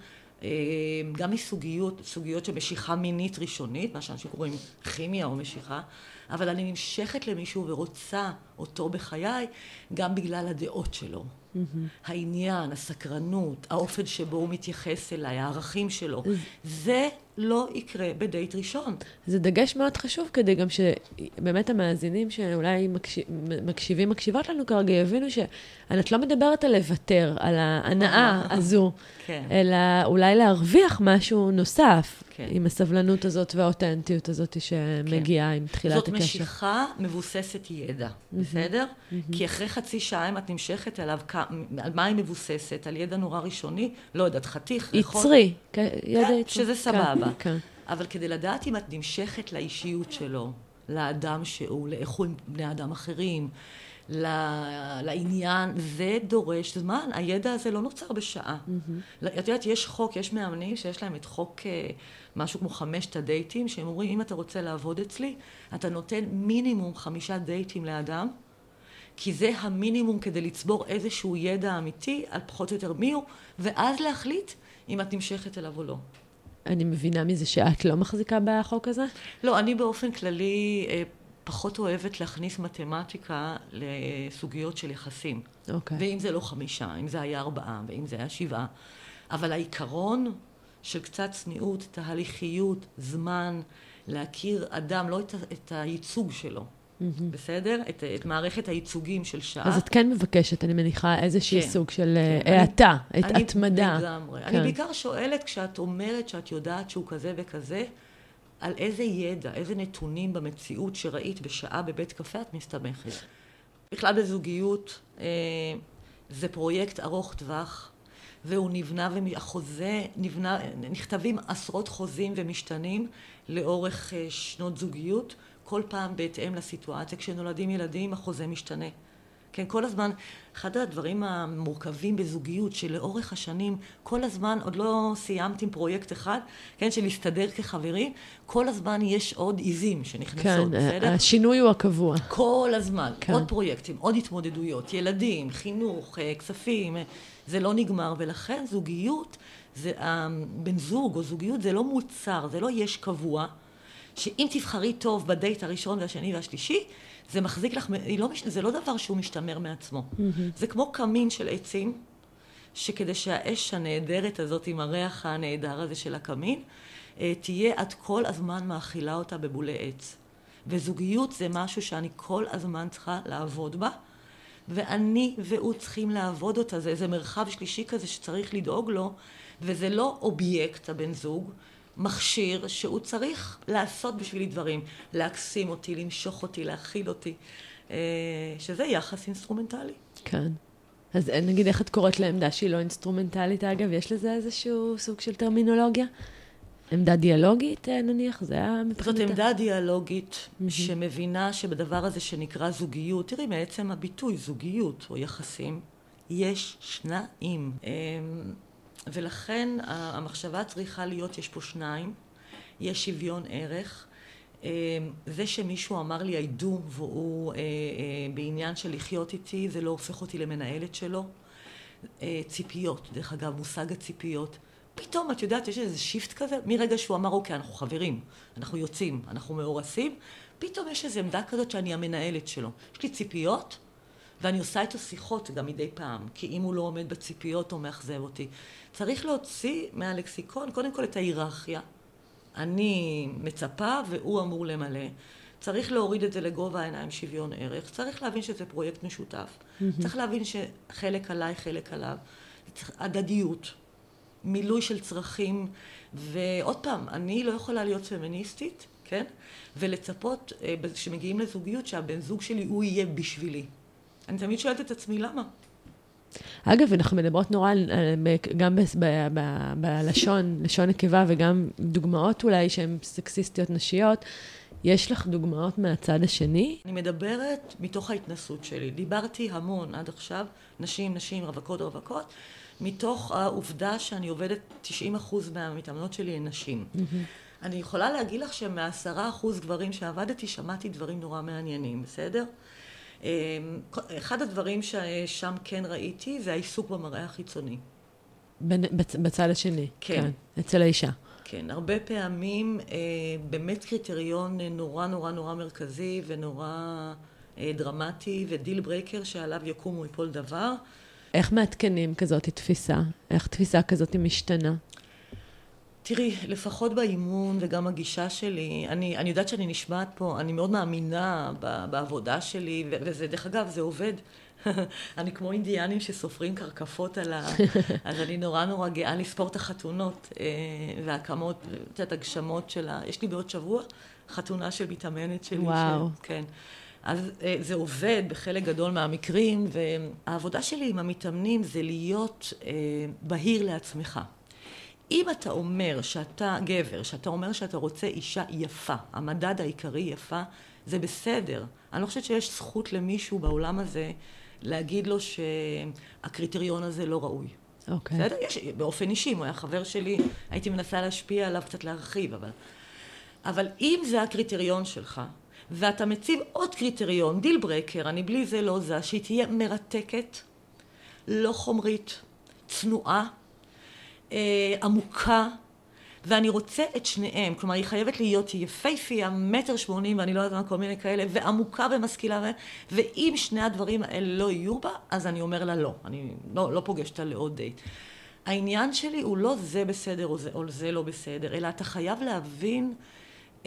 גם מסוגיות, סוגיות של משיכה מינית ראשונית, מה שאנשים קוראים כימיה או משיכה, אבל אני נמשכת למישהו ורוצה אותו בחיי גם בגלל הדעות שלו. Mm-hmm. העניין, הסקרנות, האופן שבו הוא מתייחס אליי, הערכים שלו. זה לא יקרה בדייט ראשון. זה דגש מאוד חשוב כדי גם שבאמת המאזינים שאולי מקשיב, מקשיבים, מקשיבות לנו כרגע, יבינו שאת לא מדברת על לוותר, על ההנאה הזו, כן. אלא אולי להרוויח משהו נוסף. כן. עם הסבלנות הזאת והאותנטיות הזאת שמגיעה כן. עם תחילת זאת הקשר. זאת משיכה מבוססת ידע, mm-hmm. בסדר? Mm-hmm. כי אחרי חצי שעה, אם את נמשכת אליו, על מה היא מבוססת? על ידע נורא ראשוני? לא יודעת, חתיך, יצרי, כן, ידע יצרי. שזה סבבה. כן. אבל כדי לדעת אם את נמשכת לאישיות שלו, לאדם שהוא, לאיך הוא עם בני אדם אחרים, לעניין, זה דורש זמן. הידע הזה לא נוצר בשעה. Mm-hmm. את יודעת, יש חוק, יש מאמנים שיש להם את חוק אה, משהו כמו חמשת הדייטים, שהם אומרים, אם אתה רוצה לעבוד אצלי, אתה נותן מינימום חמישה דייטים לאדם, כי זה המינימום כדי לצבור איזשהו ידע אמיתי על פחות או יותר מי הוא, ואז להחליט אם את נמשכת אליו או לא. אני מבינה מזה שאת לא מחזיקה בחוק הזה? לא, אני באופן כללי אה, פחות אוהבת להכניס מתמטיקה לסוגיות של יחסים. אוקיי. Okay. ואם זה לא חמישה, אם זה היה ארבעה, ואם זה היה שבעה. אבל העיקרון של קצת צניעות, תהליכיות, זמן, להכיר אדם, לא את, את הייצוג שלו. Mm-hmm. בסדר? את, את מערכת הייצוגים של שעה. אז את כן מבקשת, אני מניחה, איזשהי כן, סוג של כן. אה, האטה, את אני, התמדה. לגמרי. כן. אני בעיקר שואלת, כשאת אומרת שאת יודעת שהוא כזה וכזה, על איזה ידע, איזה נתונים במציאות שראית בשעה בבית קפה את מסתמכת. בכלל בזוגיות אה, זה פרויקט ארוך טווח, והוא נבנה, והחוזה נבנה, נכתבים עשרות חוזים ומשתנים לאורך אה, שנות זוגיות, כל פעם בהתאם לסיטואציה. כשנולדים ילדים החוזה משתנה. כן, כל הזמן, אחד הדברים המורכבים בזוגיות, שלאורך השנים, כל הזמן, עוד לא סיימתי עם פרויקט אחד, כן, של להסתדר כחברים, כל הזמן יש עוד עיזים שנכנסות, כן, בסדר? השינוי הוא הקבוע. כל הזמן, כן. עוד פרויקטים, עוד התמודדויות, ילדים, חינוך, אה, כספים, אה, זה לא נגמר, ולכן זוגיות, זה, בן זוג או זוגיות זה לא מוצר, זה לא יש קבוע, שאם תבחרי טוב בדייט הראשון והשני והשלישי, זה מחזיק לך, לא, זה לא דבר שהוא משתמר מעצמו. Mm-hmm. זה כמו קמין של עצים, שכדי שהאש הנהדרת הזאת עם הריח הנהדר הזה של הקמין, אה, תהיה את כל הזמן מאכילה אותה בבולי עץ. וזוגיות זה משהו שאני כל הזמן צריכה לעבוד בה, ואני והוא צריכים לעבוד אותה. זה איזה מרחב שלישי כזה שצריך לדאוג לו, וזה לא אובייקט, הבן זוג, מכשיר שהוא צריך לעשות בשבילי דברים. להקסים אותי, למשוך אותי, להכיל אותי. אה, שזה יחס אינסטרומנטלי. כן. אז נגיד איך את קוראת לעמדה שהיא לא אינסטרומנטלית, אגב? יש לזה איזשהו סוג של טרמינולוגיה? עמדה דיאלוגית, אה, נניח? זה היה מבחינתה? זאת עמדה דיאלוגית mm-hmm. שמבינה שבדבר הזה שנקרא זוגיות, תראי, מעצם הביטוי זוגיות או יחסים, יש שניים. ולכן המחשבה צריכה להיות, יש פה שניים, יש שוויון ערך. אמ, זה שמישהו אמר לי I do והוא אה, אה, בעניין של לחיות איתי, זה לא הופך אותי למנהלת שלו. ציפיות, דרך אגב, מושג הציפיות. פתאום, את יודעת, יש איזה שיפט כזה, מרגע שהוא אמר, אוקיי, אנחנו חברים, אנחנו יוצאים, אנחנו מאורסים, פתאום יש איזו עמדה כזאת שאני המנהלת שלו. יש לי ציפיות, ואני עושה איתו שיחות גם מדי פעם, כי אם הוא לא עומד בציפיות או מאכזב אותי. צריך להוציא מהלקסיקון, קודם כל את ההיררכיה. אני מצפה והוא אמור למלא. צריך להוריד את זה לגובה העיניים שוויון ערך. צריך להבין שזה פרויקט משותף. Mm-hmm. צריך להבין שחלק עליי, חלק עליו. הדדיות. מילוי של צרכים, ועוד פעם, אני לא יכולה להיות פמיניסטית, כן? ולצפות, כשמגיעים אה, לזוגיות, שהבן זוג שלי הוא יהיה בשבילי. אני תמיד שואלת את עצמי, למה? אגב, אנחנו מדברות נורא גם בלשון, לשון נקבה, וגם דוגמאות אולי שהן סקסיסטיות נשיות. יש לך דוגמאות מהצד השני? אני מדברת מתוך ההתנסות שלי. דיברתי המון עד עכשיו, נשים, נשים, רווקות, רווקות. מתוך העובדה שאני עובדת 90% מהמתאמנות שלי הן נשים. Mm-hmm. אני יכולה להגיד לך שמעשרה אחוז גברים שעבדתי, שמעתי דברים נורא מעניינים, בסדר? אמ, אחד הדברים ששם כן ראיתי זה העיסוק במראה החיצוני. בצד השני. כן. כן. אצל האישה. כן, הרבה פעמים אה, באמת קריטריון נורא נורא נורא מרכזי ונורא אה, דרמטי ו deal breaker שעליו יקום ויפול דבר. איך מעדכנים כזאת תפיסה? איך תפיסה כזאת משתנה? תראי, לפחות באימון וגם הגישה שלי, אני, אני יודעת שאני נשמעת פה, אני מאוד מאמינה ב, בעבודה שלי, וזה, דרך אגב, זה עובד. אני כמו אינדיאנים שסופרים קרקפות על ה... אז אני נורא נורא גאה לספור את החתונות אה, והקמות, את יודעת, הגשמות של ה... יש לי בעוד שבוע חתונה של מתאמנת שלי. וואו. ש... כן. אז אה, זה עובד בחלק גדול מהמקרים, והעבודה שלי עם המתאמנים זה להיות אה, בהיר לעצמך. אם אתה אומר שאתה גבר, שאתה אומר שאתה רוצה אישה יפה, המדד העיקרי יפה, זה בסדר. אני לא חושבת שיש זכות למישהו בעולם הזה להגיד לו שהקריטריון הזה לא ראוי. אוקיי. בסדר? יש, באופן אישי, אם הוא היה חבר שלי, הייתי מנסה להשפיע עליו, קצת להרחיב, אבל... אבל אם זה הקריטריון שלך, ואתה מציב עוד קריטריון, deal breaker, אני בלי זה לא זז, שהיא תהיה מרתקת, לא חומרית, צנועה, אה, עמוקה, ואני רוצה את שניהם. כלומר, היא חייבת להיות יפייפייה, מטר שמונים, ואני לא יודעת מה, כל מיני כאלה, ועמוקה ומשכילה, ואם שני הדברים האלה לא יהיו בה, אז אני אומר לה לא. אני לא, לא פוגשת לעוד דייט. העניין שלי הוא לא זה בסדר או זה, או זה לא בסדר, אלא אתה חייב להבין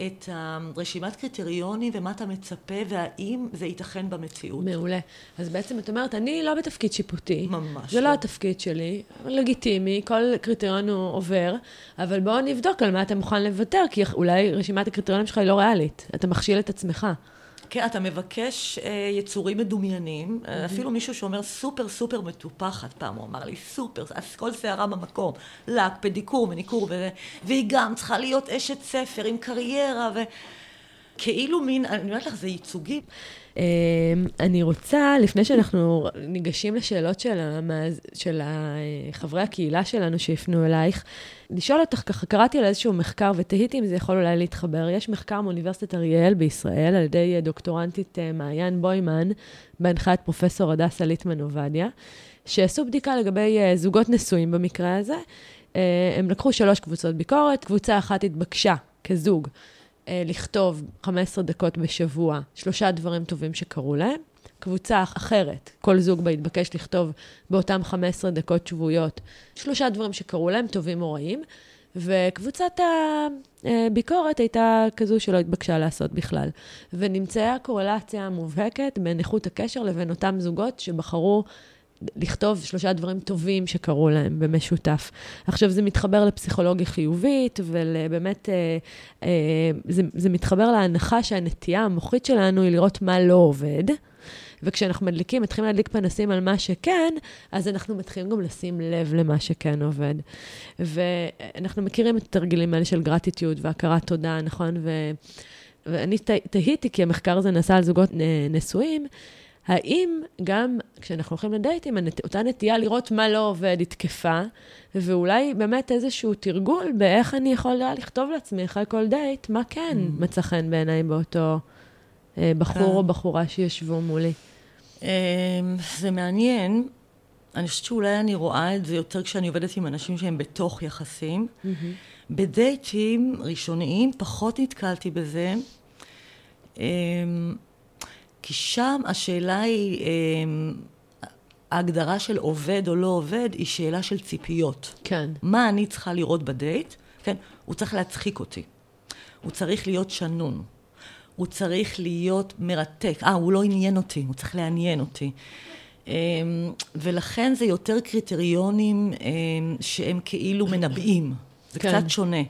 את רשימת קריטריונים ומה אתה מצפה והאם זה ייתכן במציאות. מעולה. אז בעצם את אומרת, אני לא בתפקיד שיפוטי. ממש זה לא. לא התפקיד שלי, לגיטימי, כל קריטריון הוא עובר, אבל בואו נבדוק על מה אתה מוכן לוותר, כי אולי רשימת הקריטריונים שלך היא לא ריאלית. אתה מכשיל את עצמך. כן, אתה מבקש אה, יצורים מדומיינים, mm-hmm. אפילו מישהו שאומר סופר סופר מטופחת, פעם הוא אמר לי סופר, אז כל שערה במקום, לק, פדיקור, מניקור, ו... והיא גם צריכה להיות אשת ספר עם קריירה, ו... כאילו מין, אני אומרת לך, זה ייצוגי. אמ, אני רוצה, לפני שאנחנו ניגשים לשאלות של, המאז, של חברי הקהילה שלנו שהפנו אלייך, לשאול אותך, ככה קראתי על איזשהו מחקר ותהיתי אם זה יכול אולי להתחבר. יש מחקר מאוניברסיטת אריאל בישראל על ידי דוקטורנטית אה, מעיין בוימן, בהנחיית פרופסור הדסה ליטמן עובדיה, שעשו בדיקה לגבי אה, זוגות נשואים במקרה הזה. אה, הם לקחו שלוש קבוצות ביקורת, קבוצה אחת התבקשה כזוג לכתוב 15 דקות בשבוע, שלושה דברים טובים שקרו להם. קבוצה אחרת, כל זוג בה התבקש לכתוב באותם 15 דקות שבועיות שלושה דברים שקרו להם, טובים או רעים, וקבוצת הביקורת הייתה כזו שלא התבקשה לעשות בכלל. ונמצאה קורלציה מובהקת בין איכות הקשר לבין אותם זוגות שבחרו לכתוב שלושה דברים טובים שקרו להם במשותף. עכשיו, זה מתחבר לפסיכולוגיה חיובית, ובאמת, אה, אה, זה, זה מתחבר להנחה שהנטייה המוחית שלנו היא לראות מה לא עובד. וכשאנחנו מדליקים, מתחילים להדליק פנסים על מה שכן, אז אנחנו מתחילים גם לשים לב למה שכן עובד. ואנחנו מכירים את התרגילים האלה של גרטיטיוד והכרת תודה, נכון? ו... ואני תהיתי, כי המחקר הזה נעשה על זוגות נשואים, האם גם כשאנחנו הולכים לדייטים, אותה נטייה לראות מה לא עובד היא תקפה, ואולי באמת איזשהו תרגול באיך אני יכולה לכתוב לעצמי אחרי כל דייט, מה כן mm. מצא חן בעיניי באותו אה, בחור או בחורה שישבו מולי. אמ, זה מעניין. אני חושבת שאולי אני רואה את זה יותר כשאני עובדת עם אנשים שהם בתוך יחסים. Mm-hmm. בדייטים ראשוניים פחות נתקלתי בזה. כי שם השאלה היא, אמ, ההגדרה של עובד או לא עובד היא שאלה של ציפיות. כן. מה אני צריכה לראות בדייט? כן, הוא צריך להצחיק אותי. הוא צריך להיות שנון. הוא צריך להיות מרתק. אה, הוא לא עניין אותי, הוא צריך לעניין אותי. אמ, ולכן זה יותר קריטריונים אמ, שהם כאילו מנבאים. זה כן. קצת שונה.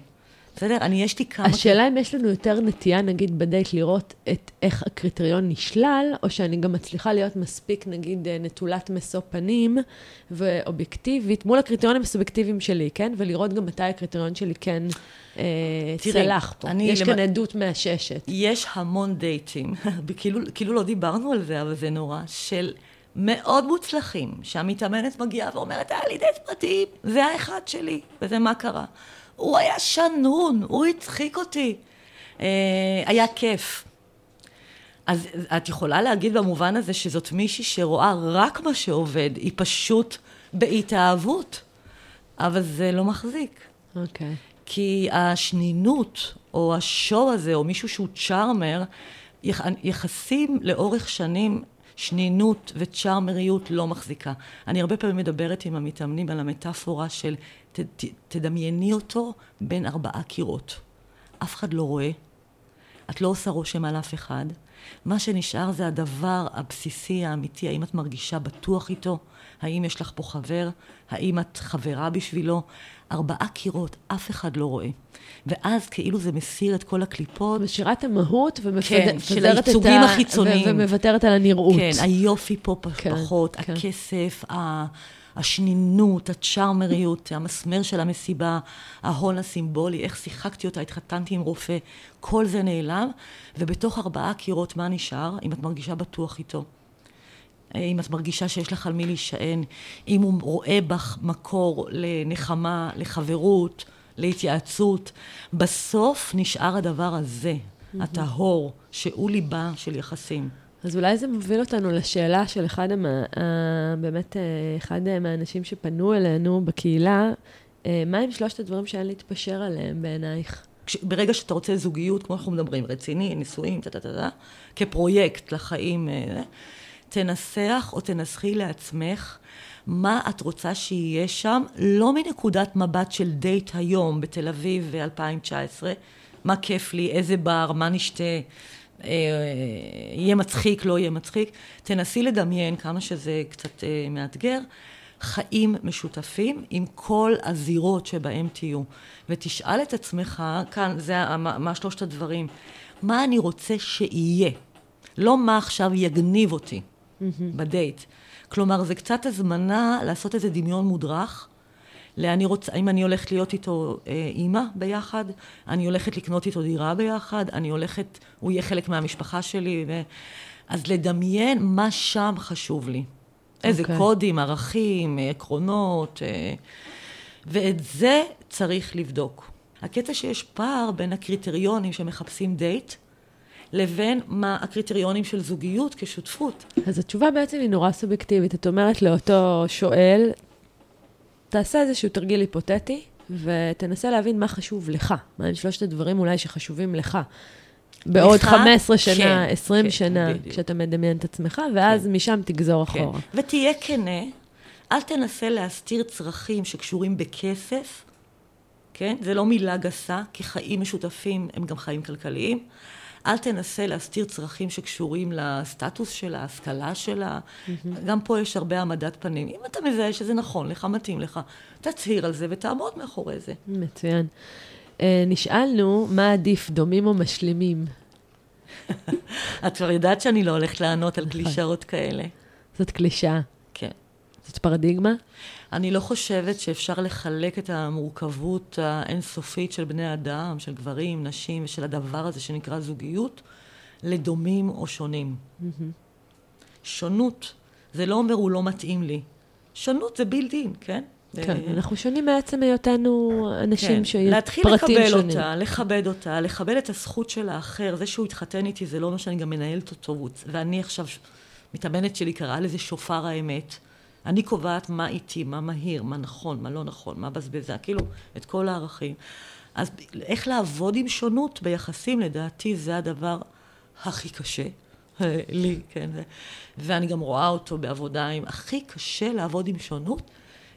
בסדר? אני, יש לי כמה... השאלה אם יש לנו יותר נטייה, נגיד, בדייט לראות את איך הקריטריון נשלל, או שאני גם מצליחה להיות מספיק, נגיד, אה, נטולת משוא פנים ואובייקטיבית, מול הקריטריונים הסובייקטיביים שלי, כן? ולראות גם מתי הקריטריון שלי כן אה, צלח פה. אני יש למ... כאן עדות מהששת. יש המון דייטים, כאילו, כאילו לא דיברנו על זה, אבל זה נורא, של... מאוד מוצלחים, שהמתאמנת מגיעה ואומרת, היה לי דייט פרטי, זה האחד שלי, וזה מה קרה. הוא היה שנון, הוא הצחיק אותי. אה, היה כיף. אז את יכולה להגיד במובן הזה שזאת מישהי שרואה רק מה שעובד, היא פשוט בהתאהבות, אבל זה לא מחזיק. אוקיי. Okay. כי השנינות, או השואו הזה, או מישהו שהוא צ'ארמר, יחסים לאורך שנים, שנינות וצ'ארמריות לא מחזיקה. אני הרבה פעמים מדברת עם המתאמנים על המטאפורה של ת, ת, תדמייני אותו בין ארבעה קירות. אף אחד לא רואה, את לא עושה רושם על אף אחד. מה שנשאר זה הדבר הבסיסי, האמיתי, האם את מרגישה בטוח איתו? האם יש לך פה חבר? האם את חברה בשבילו? ארבעה קירות, אף אחד לא רואה. ואז כאילו זה מסיר את כל הקליפות. משאירה את המהות ומפזרת כן, של הייצוגים החיצוניים. ומוותרת על הנראות. כן, היופי פה כן, פחות, כן. הכסף, ה... השנינות, הצ'ארמריות, המסמר של המסיבה, ההון הסימבולי, איך שיחקתי אותה, התחתנתי עם רופא, כל זה נעלם, ובתוך ארבעה קירות מה נשאר? אם את מרגישה בטוח איתו. אם את מרגישה שיש לך על מי להישען, אם הוא רואה בך מקור לנחמה, לחברות, להתייעצות, בסוף נשאר הדבר הזה. הטהור, שהוא ליבה של יחסים. אז אולי זה מוביל אותנו לשאלה של אחד, המה, באמת, אה, אחד מהאנשים שפנו אלינו בקהילה, אה, מה עם שלושת הדברים שאין להתפשר עליהם בעינייך? ברגע שאתה רוצה זוגיות, כמו אנחנו מדברים, רציני, נישואים, טה-טה-טה, כפרויקט לחיים, אה, תנסח או תנסחי לעצמך מה את רוצה שיהיה שם, לא מנקודת מבט של דייט היום בתל אביב ב-2019, מה כיף לי, איזה בר, מה נשתה. אה, יהיה מצחיק, לא יהיה מצחיק. תנסי לדמיין כמה שזה קצת אה, מאתגר. חיים משותפים עם כל הזירות שבהם תהיו. ותשאל את עצמך, כאן, זה מה שלושת הדברים, מה אני רוצה שיהיה? לא מה עכשיו יגניב אותי mm-hmm. בדייט. כלומר, זה קצת הזמנה לעשות איזה דמיון מודרך, לאן רוצה, אם אני הולכת להיות איתו אה, אימא ביחד, אני הולכת לקנות איתו דירה ביחד, אני הולכת, הוא יהיה חלק מהמשפחה שלי. ו... אז לדמיין מה שם חשוב לי. Okay. איזה אוקיי. קודים, ערכים, עקרונות, אה, ואת זה צריך לבדוק. הקטע שיש פער בין הקריטריונים שמחפשים דייט, לבין מה הקריטריונים של זוגיות כשותפות. אז התשובה בעצם היא נורא סובייקטיבית. את אומרת לאותו שואל, תעשה איזשהו תרגיל היפותטי, ותנסה להבין מה חשוב לך. מה הם שלושת הדברים אולי שחשובים לך. בעוד לך, 15 שנה, כן, 20 כן, שנה, בדיוק. כשאתה מדמיין את עצמך, ואז כן. משם תגזור כן. אחורה. ותהיה כנה, אל תנסה להסתיר צרכים שקשורים בכסף, כן? זה לא מילה גסה, כי חיים משותפים הם גם חיים כלכליים. אל תנסה להסתיר צרכים שקשורים לסטטוס שלה, ההשכלה שלה. גם פה יש הרבה העמדת פנים. אם אתה מזהה שזה נכון לך, מתאים לך, תצהיר על זה ותעמוד מאחורי זה. מצוין. Uh, נשאלנו, מה עדיף, דומים או משלימים? את כבר יודעת שאני לא הולכת לענות על נכון. קלישאות כאלה. זאת קלישאה. זאת פרדיגמה? אני לא חושבת שאפשר לחלק את המורכבות האינסופית של בני אדם, של גברים, נשים, ושל הדבר הזה שנקרא זוגיות, לדומים או שונים. Mm-hmm. שונות, זה לא אומר הוא לא מתאים לי. שונות זה בילדין, כן? כן, ו... אנחנו שונים מעצם היותנו אנשים כן. שהיו פרטים שונים. להתחיל לקבל אותה, לכבד אותה, לקבל את הזכות של האחר. זה שהוא התחתן איתי, זה לא אומר שאני גם מנהלת אותו. ואני עכשיו, מתאמנת שלי קראה לזה שופר האמת. אני קובעת מה איתי, מה מהיר, מה נכון, מה לא נכון, מה בזבזה, כאילו, את כל הערכים. אז איך לעבוד עם שונות ביחסים, לדעתי זה הדבר הכי קשה. לי, כן. ואני גם רואה אותו בעבודה עם... הכי קשה לעבוד עם שונות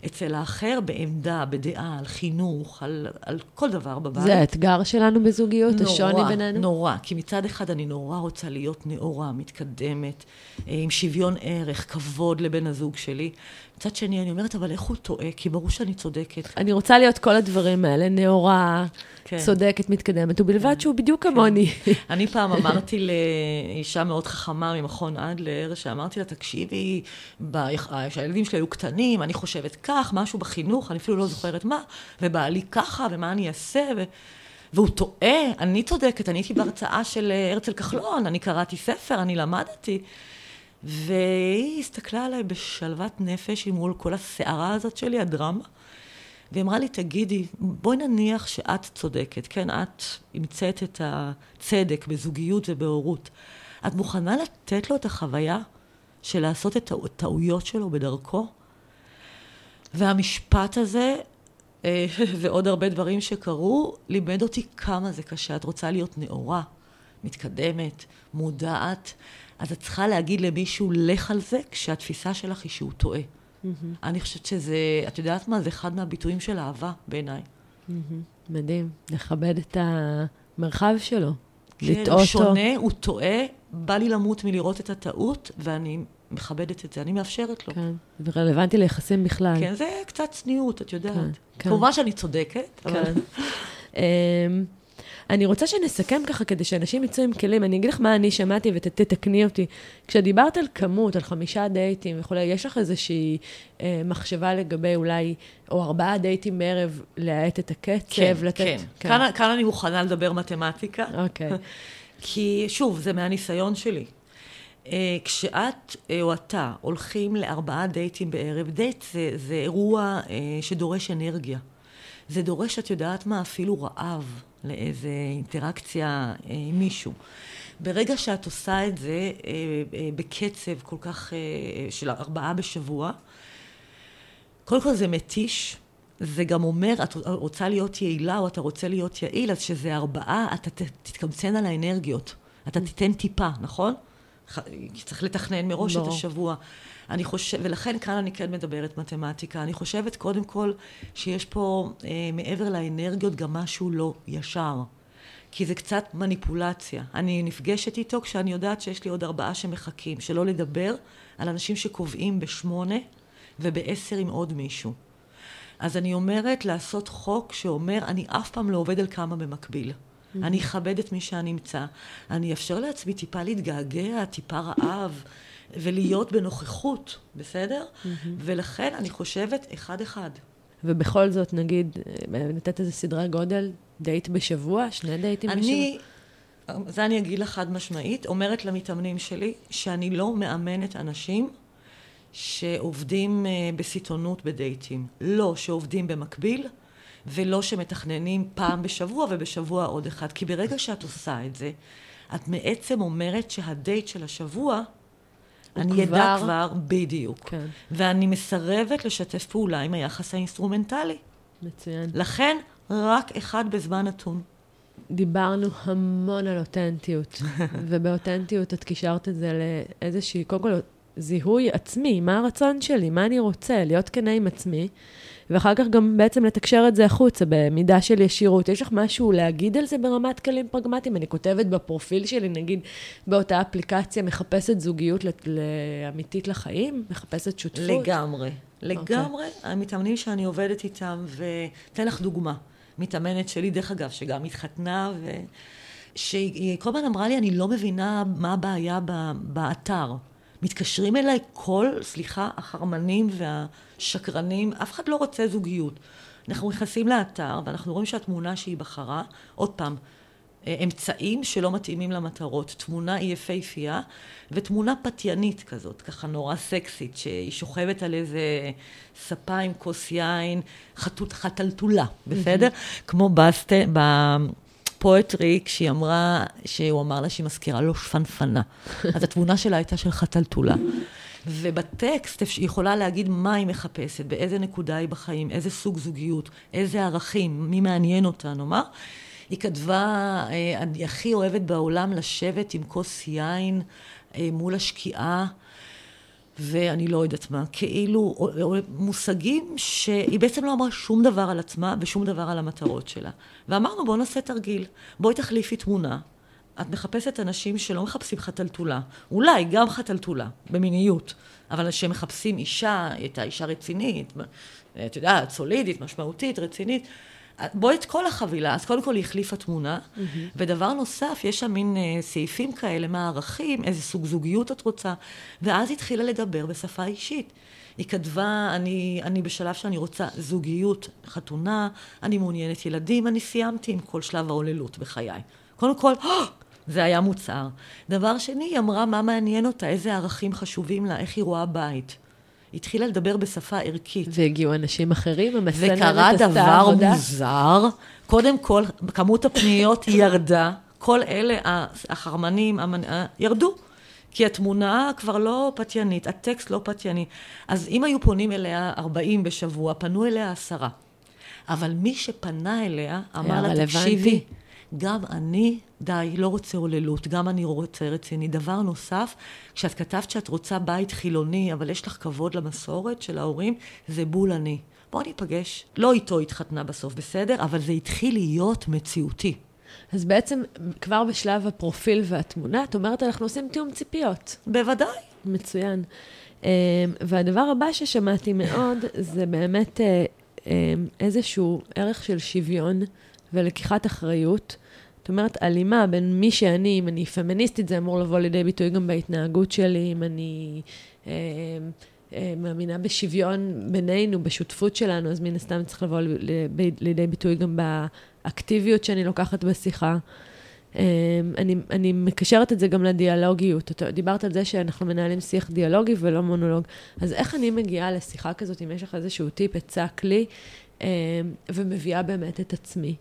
אצל האחר בעמדה, בדעה, על חינוך, על, על כל דבר בבית. זה האתגר שלנו בזוגיות, נורא, השוני בינינו? נורא, כי מצד אחד אני נורא רוצה להיות נאורה, מתקדמת, אה, עם שוויון ערך, כבוד לבן הזוג שלי. מצד שני, אני אומרת, אבל איך הוא טועה? כי ברור שאני צודקת. אני רוצה להיות כל הדברים האלה, נאורה, כן. צודקת, מתקדמת, ובלבד כן. שהוא בדיוק כן. כמוני. אני פעם אמרתי לאישה מאוד חכמה ממכון אדלר, שאמרתי לה, תקשיבי, כשהילדים שלי היו קטנים, אני חושבת כך, משהו בחינוך, אני אפילו לא זוכרת מה, ובעלי ככה, ומה אני אעשה, ו... והוא טועה, אני צודקת, אני הייתי בהרצאה של הרצל כחלון, אני קראתי ספר, אני למדתי. והיא הסתכלה עליי בשלוות נפש מול כל הסערה הזאת שלי, הדרמה, והיא אמרה לי, תגידי, בואי נניח שאת צודקת, כן, את המצאת את הצדק בזוגיות ובהורות. את מוכנה לתת לו את החוויה של לעשות את הטעויות שלו בדרכו? והמשפט הזה, אה, ועוד הרבה דברים שקרו, לימד אותי כמה זה קשה. את רוצה להיות נאורה, מתקדמת, מודעת. אז את צריכה להגיד למישהו, לך על זה, כשהתפיסה שלך היא שהוא טועה. Mm-hmm. אני חושבת שזה, את יודעת מה? זה אחד מהביטויים של אהבה בעיניי. Mm-hmm. מדהים. לכבד את המרחב שלו. כן, לטעות הוא שונה, הוא טועה, בא לי למות מלראות את הטעות, ואני מכבדת את זה, אני מאפשרת לו. כן, זה רלוונטי ליחסים בכלל. כן, זה קצת צניעות, את יודעת. כן, כן. כמובן שאני צודקת, כן. אבל... אמ, אני רוצה שנסכם ככה, כדי שאנשים יצאו עם כלים. אני אגיד לך מה אני שמעתי ותתקני אותי. כשדיברת על כמות, על חמישה דייטים וכולי, יש לך איזושהי אה, מחשבה לגבי אולי, או ארבעה דייטים בערב, להאט את הקצב, כן, לתת... כן, כן. כאן, כאן אני מוכנה לדבר מתמטיקה. אוקיי. כי, שוב, זה מהניסיון שלי. אה, כשאת אה, או אתה הולכים לארבעה דייטים בערב, דייט זה, זה אירוע אה, שדורש אנרגיה. זה דורש, את יודעת מה, אפילו רעב. לאיזה אינטראקציה אה, עם מישהו. ברגע שאת עושה את זה אה, אה, בקצב כל כך, של ארבעה בשבוע, קודם כל זה מתיש, זה גם אומר, את רוצה להיות יעילה או אתה רוצה להיות יעיל, אז שזה ארבעה, אתה תתקמצן על האנרגיות. אתה תיתן טיפה, נכון? צריך לתכנן מראש לא. את השבוע. אני חושב, ולכן כאן אני כן מדברת מתמטיקה. אני חושבת קודם כל שיש פה אה, מעבר לאנרגיות גם משהו לא ישר. כי זה קצת מניפולציה. אני נפגשת איתו כשאני יודעת שיש לי עוד ארבעה שמחכים, שלא לדבר על אנשים שקובעים בשמונה ובעשר עם עוד מישהו. אז אני אומרת לעשות חוק שאומר, אני אף פעם לא עובד על כמה במקביל. Mm-hmm. אני אכבד את מי שאני אמצא. אני אאפשר לעצמי טיפה להתגעגע, טיפה רעב. ולהיות בנוכחות, בסדר? Mm-hmm. ולכן אני חושבת אחד-אחד. ובכל זאת, נגיד, אה, לתת איזה סדרי גודל, דייט בשבוע, שני דייטים בשבוע? אני, זה אני אגיד לך חד משמעית, אומרת למתאמנים שלי, שאני לא מאמנת אנשים שעובדים אה, בסיטונות בדייטים. לא שעובדים במקביל, ולא שמתכננים פעם בשבוע ובשבוע עוד אחד. כי ברגע שאת עושה את זה, את בעצם אומרת שהדייט של השבוע, אני כבר... אדע כבר בדיוק. כן. ואני מסרבת לשתף פעולה עם היחס האינסטרומנטלי. מצוין. לכן, רק אחד בזמן נתון. דיברנו המון על אותנטיות, ובאותנטיות את קישרת את זה לאיזושהי, קודם כל, זיהוי עצמי, מה הרצון שלי, מה אני רוצה, להיות כנה עם עצמי, ואחר כך גם בעצם לתקשר את זה החוצה במידה של ישירות. יש לך משהו להגיד על זה ברמת כלים פרגמטיים? אני כותבת בפרופיל שלי, נגיד, באותה אפליקציה, מחפשת זוגיות אמיתית לחיים? מחפשת שותפות? לגמרי. לגמרי. Okay. המתאמנים שאני עובדת איתם, ואתן לך דוגמה. מתאמנת שלי, דרך אגב, שגם התחתנה, ו... שהיא כל הזמן אמרה לי, אני לא מבינה מה הבעיה באתר. מתקשרים אליי כל, סליחה, החרמנים והשקרנים, אף אחד לא רוצה זוגיות. אנחנו נכנסים לאתר ואנחנו רואים שהתמונה שהיא בחרה, עוד פעם, אה, אמצעים שלא מתאימים למטרות. תמונה היא יפהפייה, ותמונה פתיינית כזאת, ככה נורא סקסית, שהיא שוכבת על איזה ספה עם כוס יין, חטוט, חטלטולה, בסדר? Mm-hmm. כמו בסט... פואטרי, כשהיא אמרה, שהוא אמר לה שהיא מזכירה לו שפנפנה. אז התבונה שלה הייתה של חתלתולה. ובטקסט היא יכולה להגיד מה היא מחפשת, באיזה נקודה היא בחיים, איזה סוג זוגיות, איזה ערכים, מי מעניין אותה, נאמר. היא כתבה, אה, אני הכי אוהבת בעולם לשבת עם כוס יין אה, מול השקיעה. ואני לא יודעת מה, כאילו מושגים שהיא בעצם לא אמרה שום דבר על עצמה ושום דבר על המטרות שלה. ואמרנו בואו נעשה תרגיל, בואי תחליפי תמונה. את מחפשת אנשים שלא מחפשים חתלתולה, אולי גם חתלתולה, במיניות, אבל שמחפשים אישה, הייתה אישה רצינית, את יודעת, סולידית, משמעותית, רצינית. בואי את כל החבילה, אז קודם כל היא החליפה תמונה, mm-hmm. ודבר נוסף, יש שם מין uh, סעיפים כאלה, מה הערכים, איזה סוג זוגיות את רוצה, ואז היא התחילה לדבר בשפה אישית. היא כתבה, אני, אני בשלב שאני רוצה זוגיות, חתונה, אני מעוניינת ילדים, אני סיימתי עם כל שלב ההוללות בחיי. קודם כל, זה היה מוצהר. דבר שני, היא אמרה מה מעניין אותה, איזה ערכים חשובים לה, איך היא רואה בית. התחילה לדבר בשפה ערכית. והגיעו אנשים אחרים, המסננת וקרה דבר מוזר. קודם כל, כמות הפניות ירדה. כל אלה, החרמנים, המנ... ירדו. כי התמונה כבר לא פתיינית, הטקסט לא פתייני. אז אם היו פונים אליה 40 בשבוע, פנו אליה עשרה. אבל מי שפנה אליה, אמר לה, תקשיבי, גם אני, די, לא רוצה הוללות, גם אני רוצה רציני. דבר נוסף, כשאת כתבת שאת רוצה בית חילוני, אבל יש לך כבוד למסורת של ההורים, זה בול אני. בואו ניפגש. לא איתו התחתנה בסוף, בסדר? אבל זה התחיל להיות מציאותי. אז בעצם, כבר בשלב הפרופיל והתמונה, את אומרת, אנחנו עושים תיאום ציפיות. בוודאי. מצוין. אמ, והדבר הבא ששמעתי מאוד, זה באמת אה, אמ, איזשהו ערך של שוויון ולקיחת אחריות. זאת אומרת, הלימה בין מי שאני, אם אני פמיניסטית, זה אמור לבוא לידי ביטוי גם בהתנהגות שלי, אם אני אה, אה, מאמינה בשוויון בינינו, בשותפות שלנו, אז מן הסתם צריך לבוא לידי ביטוי גם באקטיביות שאני לוקחת בשיחה. אה, אני, אני מקשרת את זה גם לדיאלוגיות. אתה דיברת על זה שאנחנו מנהלים שיח דיאלוגי ולא מונולוג. אז איך אני מגיעה לשיחה כזאת, אם יש לך איזשהו טיפ, עצה, כלי, אה, ומביאה באמת את עצמי?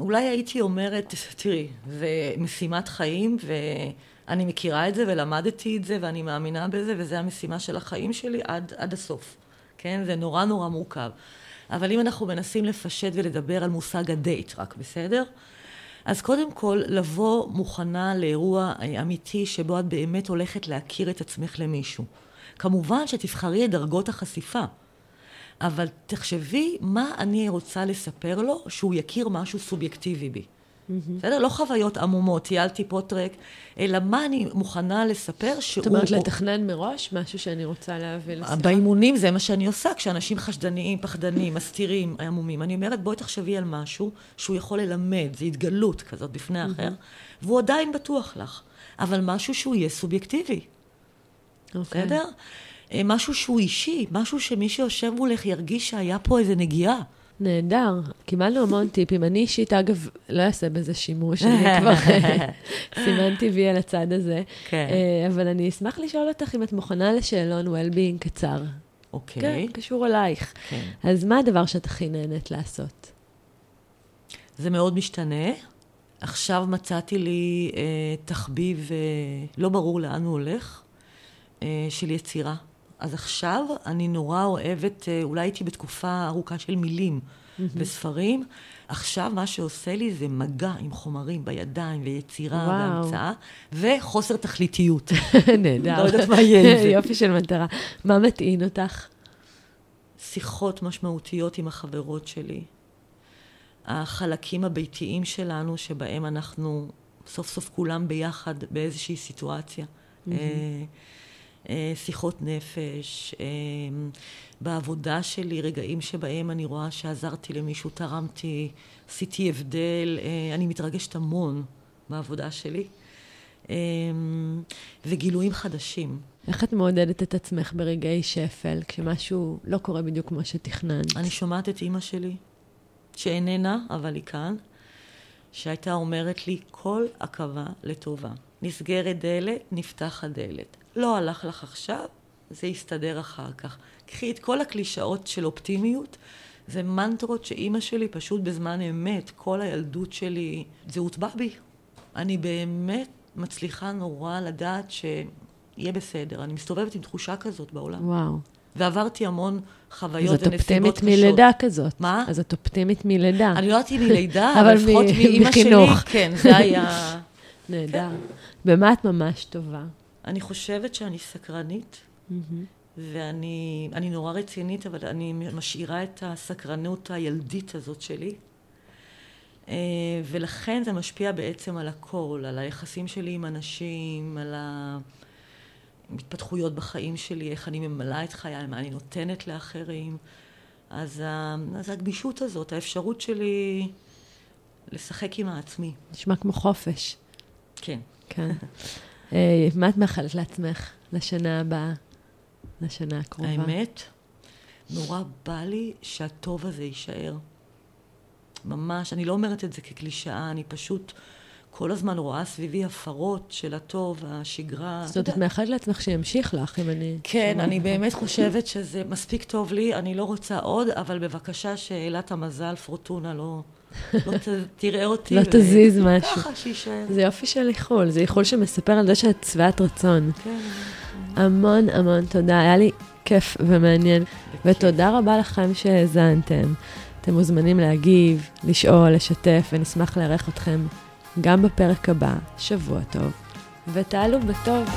אולי הייתי אומרת, תראי, זה משימת חיים, ואני מכירה את זה ולמדתי את זה ואני מאמינה בזה, וזו המשימה של החיים שלי עד, עד הסוף. כן? זה נורא נורא מורכב. אבל אם אנחנו מנסים לפשט ולדבר על מושג הדייט, רק בסדר? אז קודם כל, לבוא מוכנה לאירוע אמיתי שבו את באמת הולכת להכיר את עצמך למישהו. כמובן שתבחרי את דרגות החשיפה. אבל תחשבי מה אני רוצה לספר לו שהוא יכיר משהו סובייקטיבי בי. בסדר? לא חוויות עמומות, טיילתי פה טרק, אלא מה אני מוכנה לספר שהוא... זאת אומרת, לתכנן מראש משהו שאני רוצה להביא לשיחה? באימונים זה מה שאני עושה, כשאנשים חשדניים, פחדנים, מסתירים, עמומים. אני אומרת, בואי תחשבי על משהו שהוא יכול ללמד, זו התגלות כזאת בפני האחר, והוא עדיין בטוח לך, אבל משהו שהוא יהיה סובייקטיבי. אוקיי. בסדר? משהו שהוא אישי, משהו שמי שיושב מולך ירגיש שהיה פה איזה נגיעה. נהדר, קיבלנו המון טיפים. אני אישית, אגב, לא אעשה בזה שימוש, אני כבר סימנתי וי על הצד הזה. כן. אה, אבל אני אשמח לשאול אותך אם את מוכנה לשאלון well-being קצר. אוקיי. כן, קשור אלייך. כן. אז מה הדבר שאת הכי נהנית לעשות? זה מאוד משתנה. עכשיו מצאתי לי אה, תחביב, אה, לא ברור לאן הוא הולך, אה, של יצירה. אז עכשיו אני נורא אוהבת, אה, אולי הייתי בתקופה ארוכה של מילים וספרים. עכשיו מה שעושה לי זה מגע עם חומרים בידיים ויצירה וואו. והמצאה, וחוסר תכליתיות. נהדר. לא יודעת מה יהיה עם זה. יופי של מטרה. מה מטעין אותך? שיחות משמעותיות עם החברות שלי. החלקים הביתיים שלנו, שבהם אנחנו סוף סוף כולם ביחד באיזושהי סיטואציה. אה, שיחות נפש, אה, בעבודה שלי, רגעים שבהם אני רואה שעזרתי למישהו, תרמתי, עשיתי הבדל, אה, אני מתרגשת המון בעבודה שלי. אה, וגילויים חדשים. איך את מעודדת את עצמך ברגעי שפל, כשמשהו לא קורה בדיוק כמו שתכננת? אני שומעת את אימא שלי, שאיננה, אבל היא כאן, שהייתה אומרת לי, כל עכבה לטובה. נסגרת דלת, נפתחת דלת. לא הלך לך עכשיו, זה יסתדר אחר כך. קחי את כל הקלישאות של אופטימיות, זה מנטרות שאימא שלי פשוט בזמן אמת, כל הילדות שלי, זה הוטבע בי. אני באמת מצליחה נורא לדעת שיהיה בסדר. אני מסתובבת עם תחושה כזאת בעולם. וואו. ועברתי המון אז חוויות את ונסיבות אופטימית קשות. מלידה כזאת. מה? אז את אופטימית מלידה. אני לא יודעת אם מלידה, אבל לפחות מאימא שלי. כן, זה היה... נהדר. במה את ממש טובה? אני חושבת שאני סקרנית, ואני אני נורא רצינית, אבל אני משאירה את הסקרנות הילדית הזאת שלי. אה, ולכן זה משפיע בעצם על הכל, על היחסים שלי עם אנשים, על ההתפתחויות בחיים שלי, איך אני ממלאה את חיי, מה אני נותנת לאחרים. אז, ה- אז הגמישות הזאת, האפשרות שלי לשחק עם העצמי. נשמע כמו חופש. כן. כן. אה, מה את מאחלת לעצמך לשנה הבאה? לשנה הקרובה? האמת, נורא בא לי שהטוב הזה יישאר. ממש, אני לא אומרת את זה כקלישאה, אני פשוט כל הזמן רואה סביבי הפרות של הטוב, השגרה. זאת אומרת, את מאחלת לעצמך שימשיך לך, אם אני... כן, אני. באמת חושבת שזה מספיק טוב לי, אני לא רוצה עוד, אבל בבקשה שאלת המזל, פורטונה, לא, לא ת, תראה אותי. לא ו- תזיז משהו. ככה, שיישאר. זה יופי של איחול, זה איחול שמספר על זה שאת שבעת רצון. כן. המון המון תודה, היה לי כיף ומעניין. ותודה רבה לכם שהאזנתם. אתם מוזמנים להגיב, לשאול, לשתף, ונשמח לארח אתכם גם בפרק הבא. שבוע טוב, ותעלו בטוב.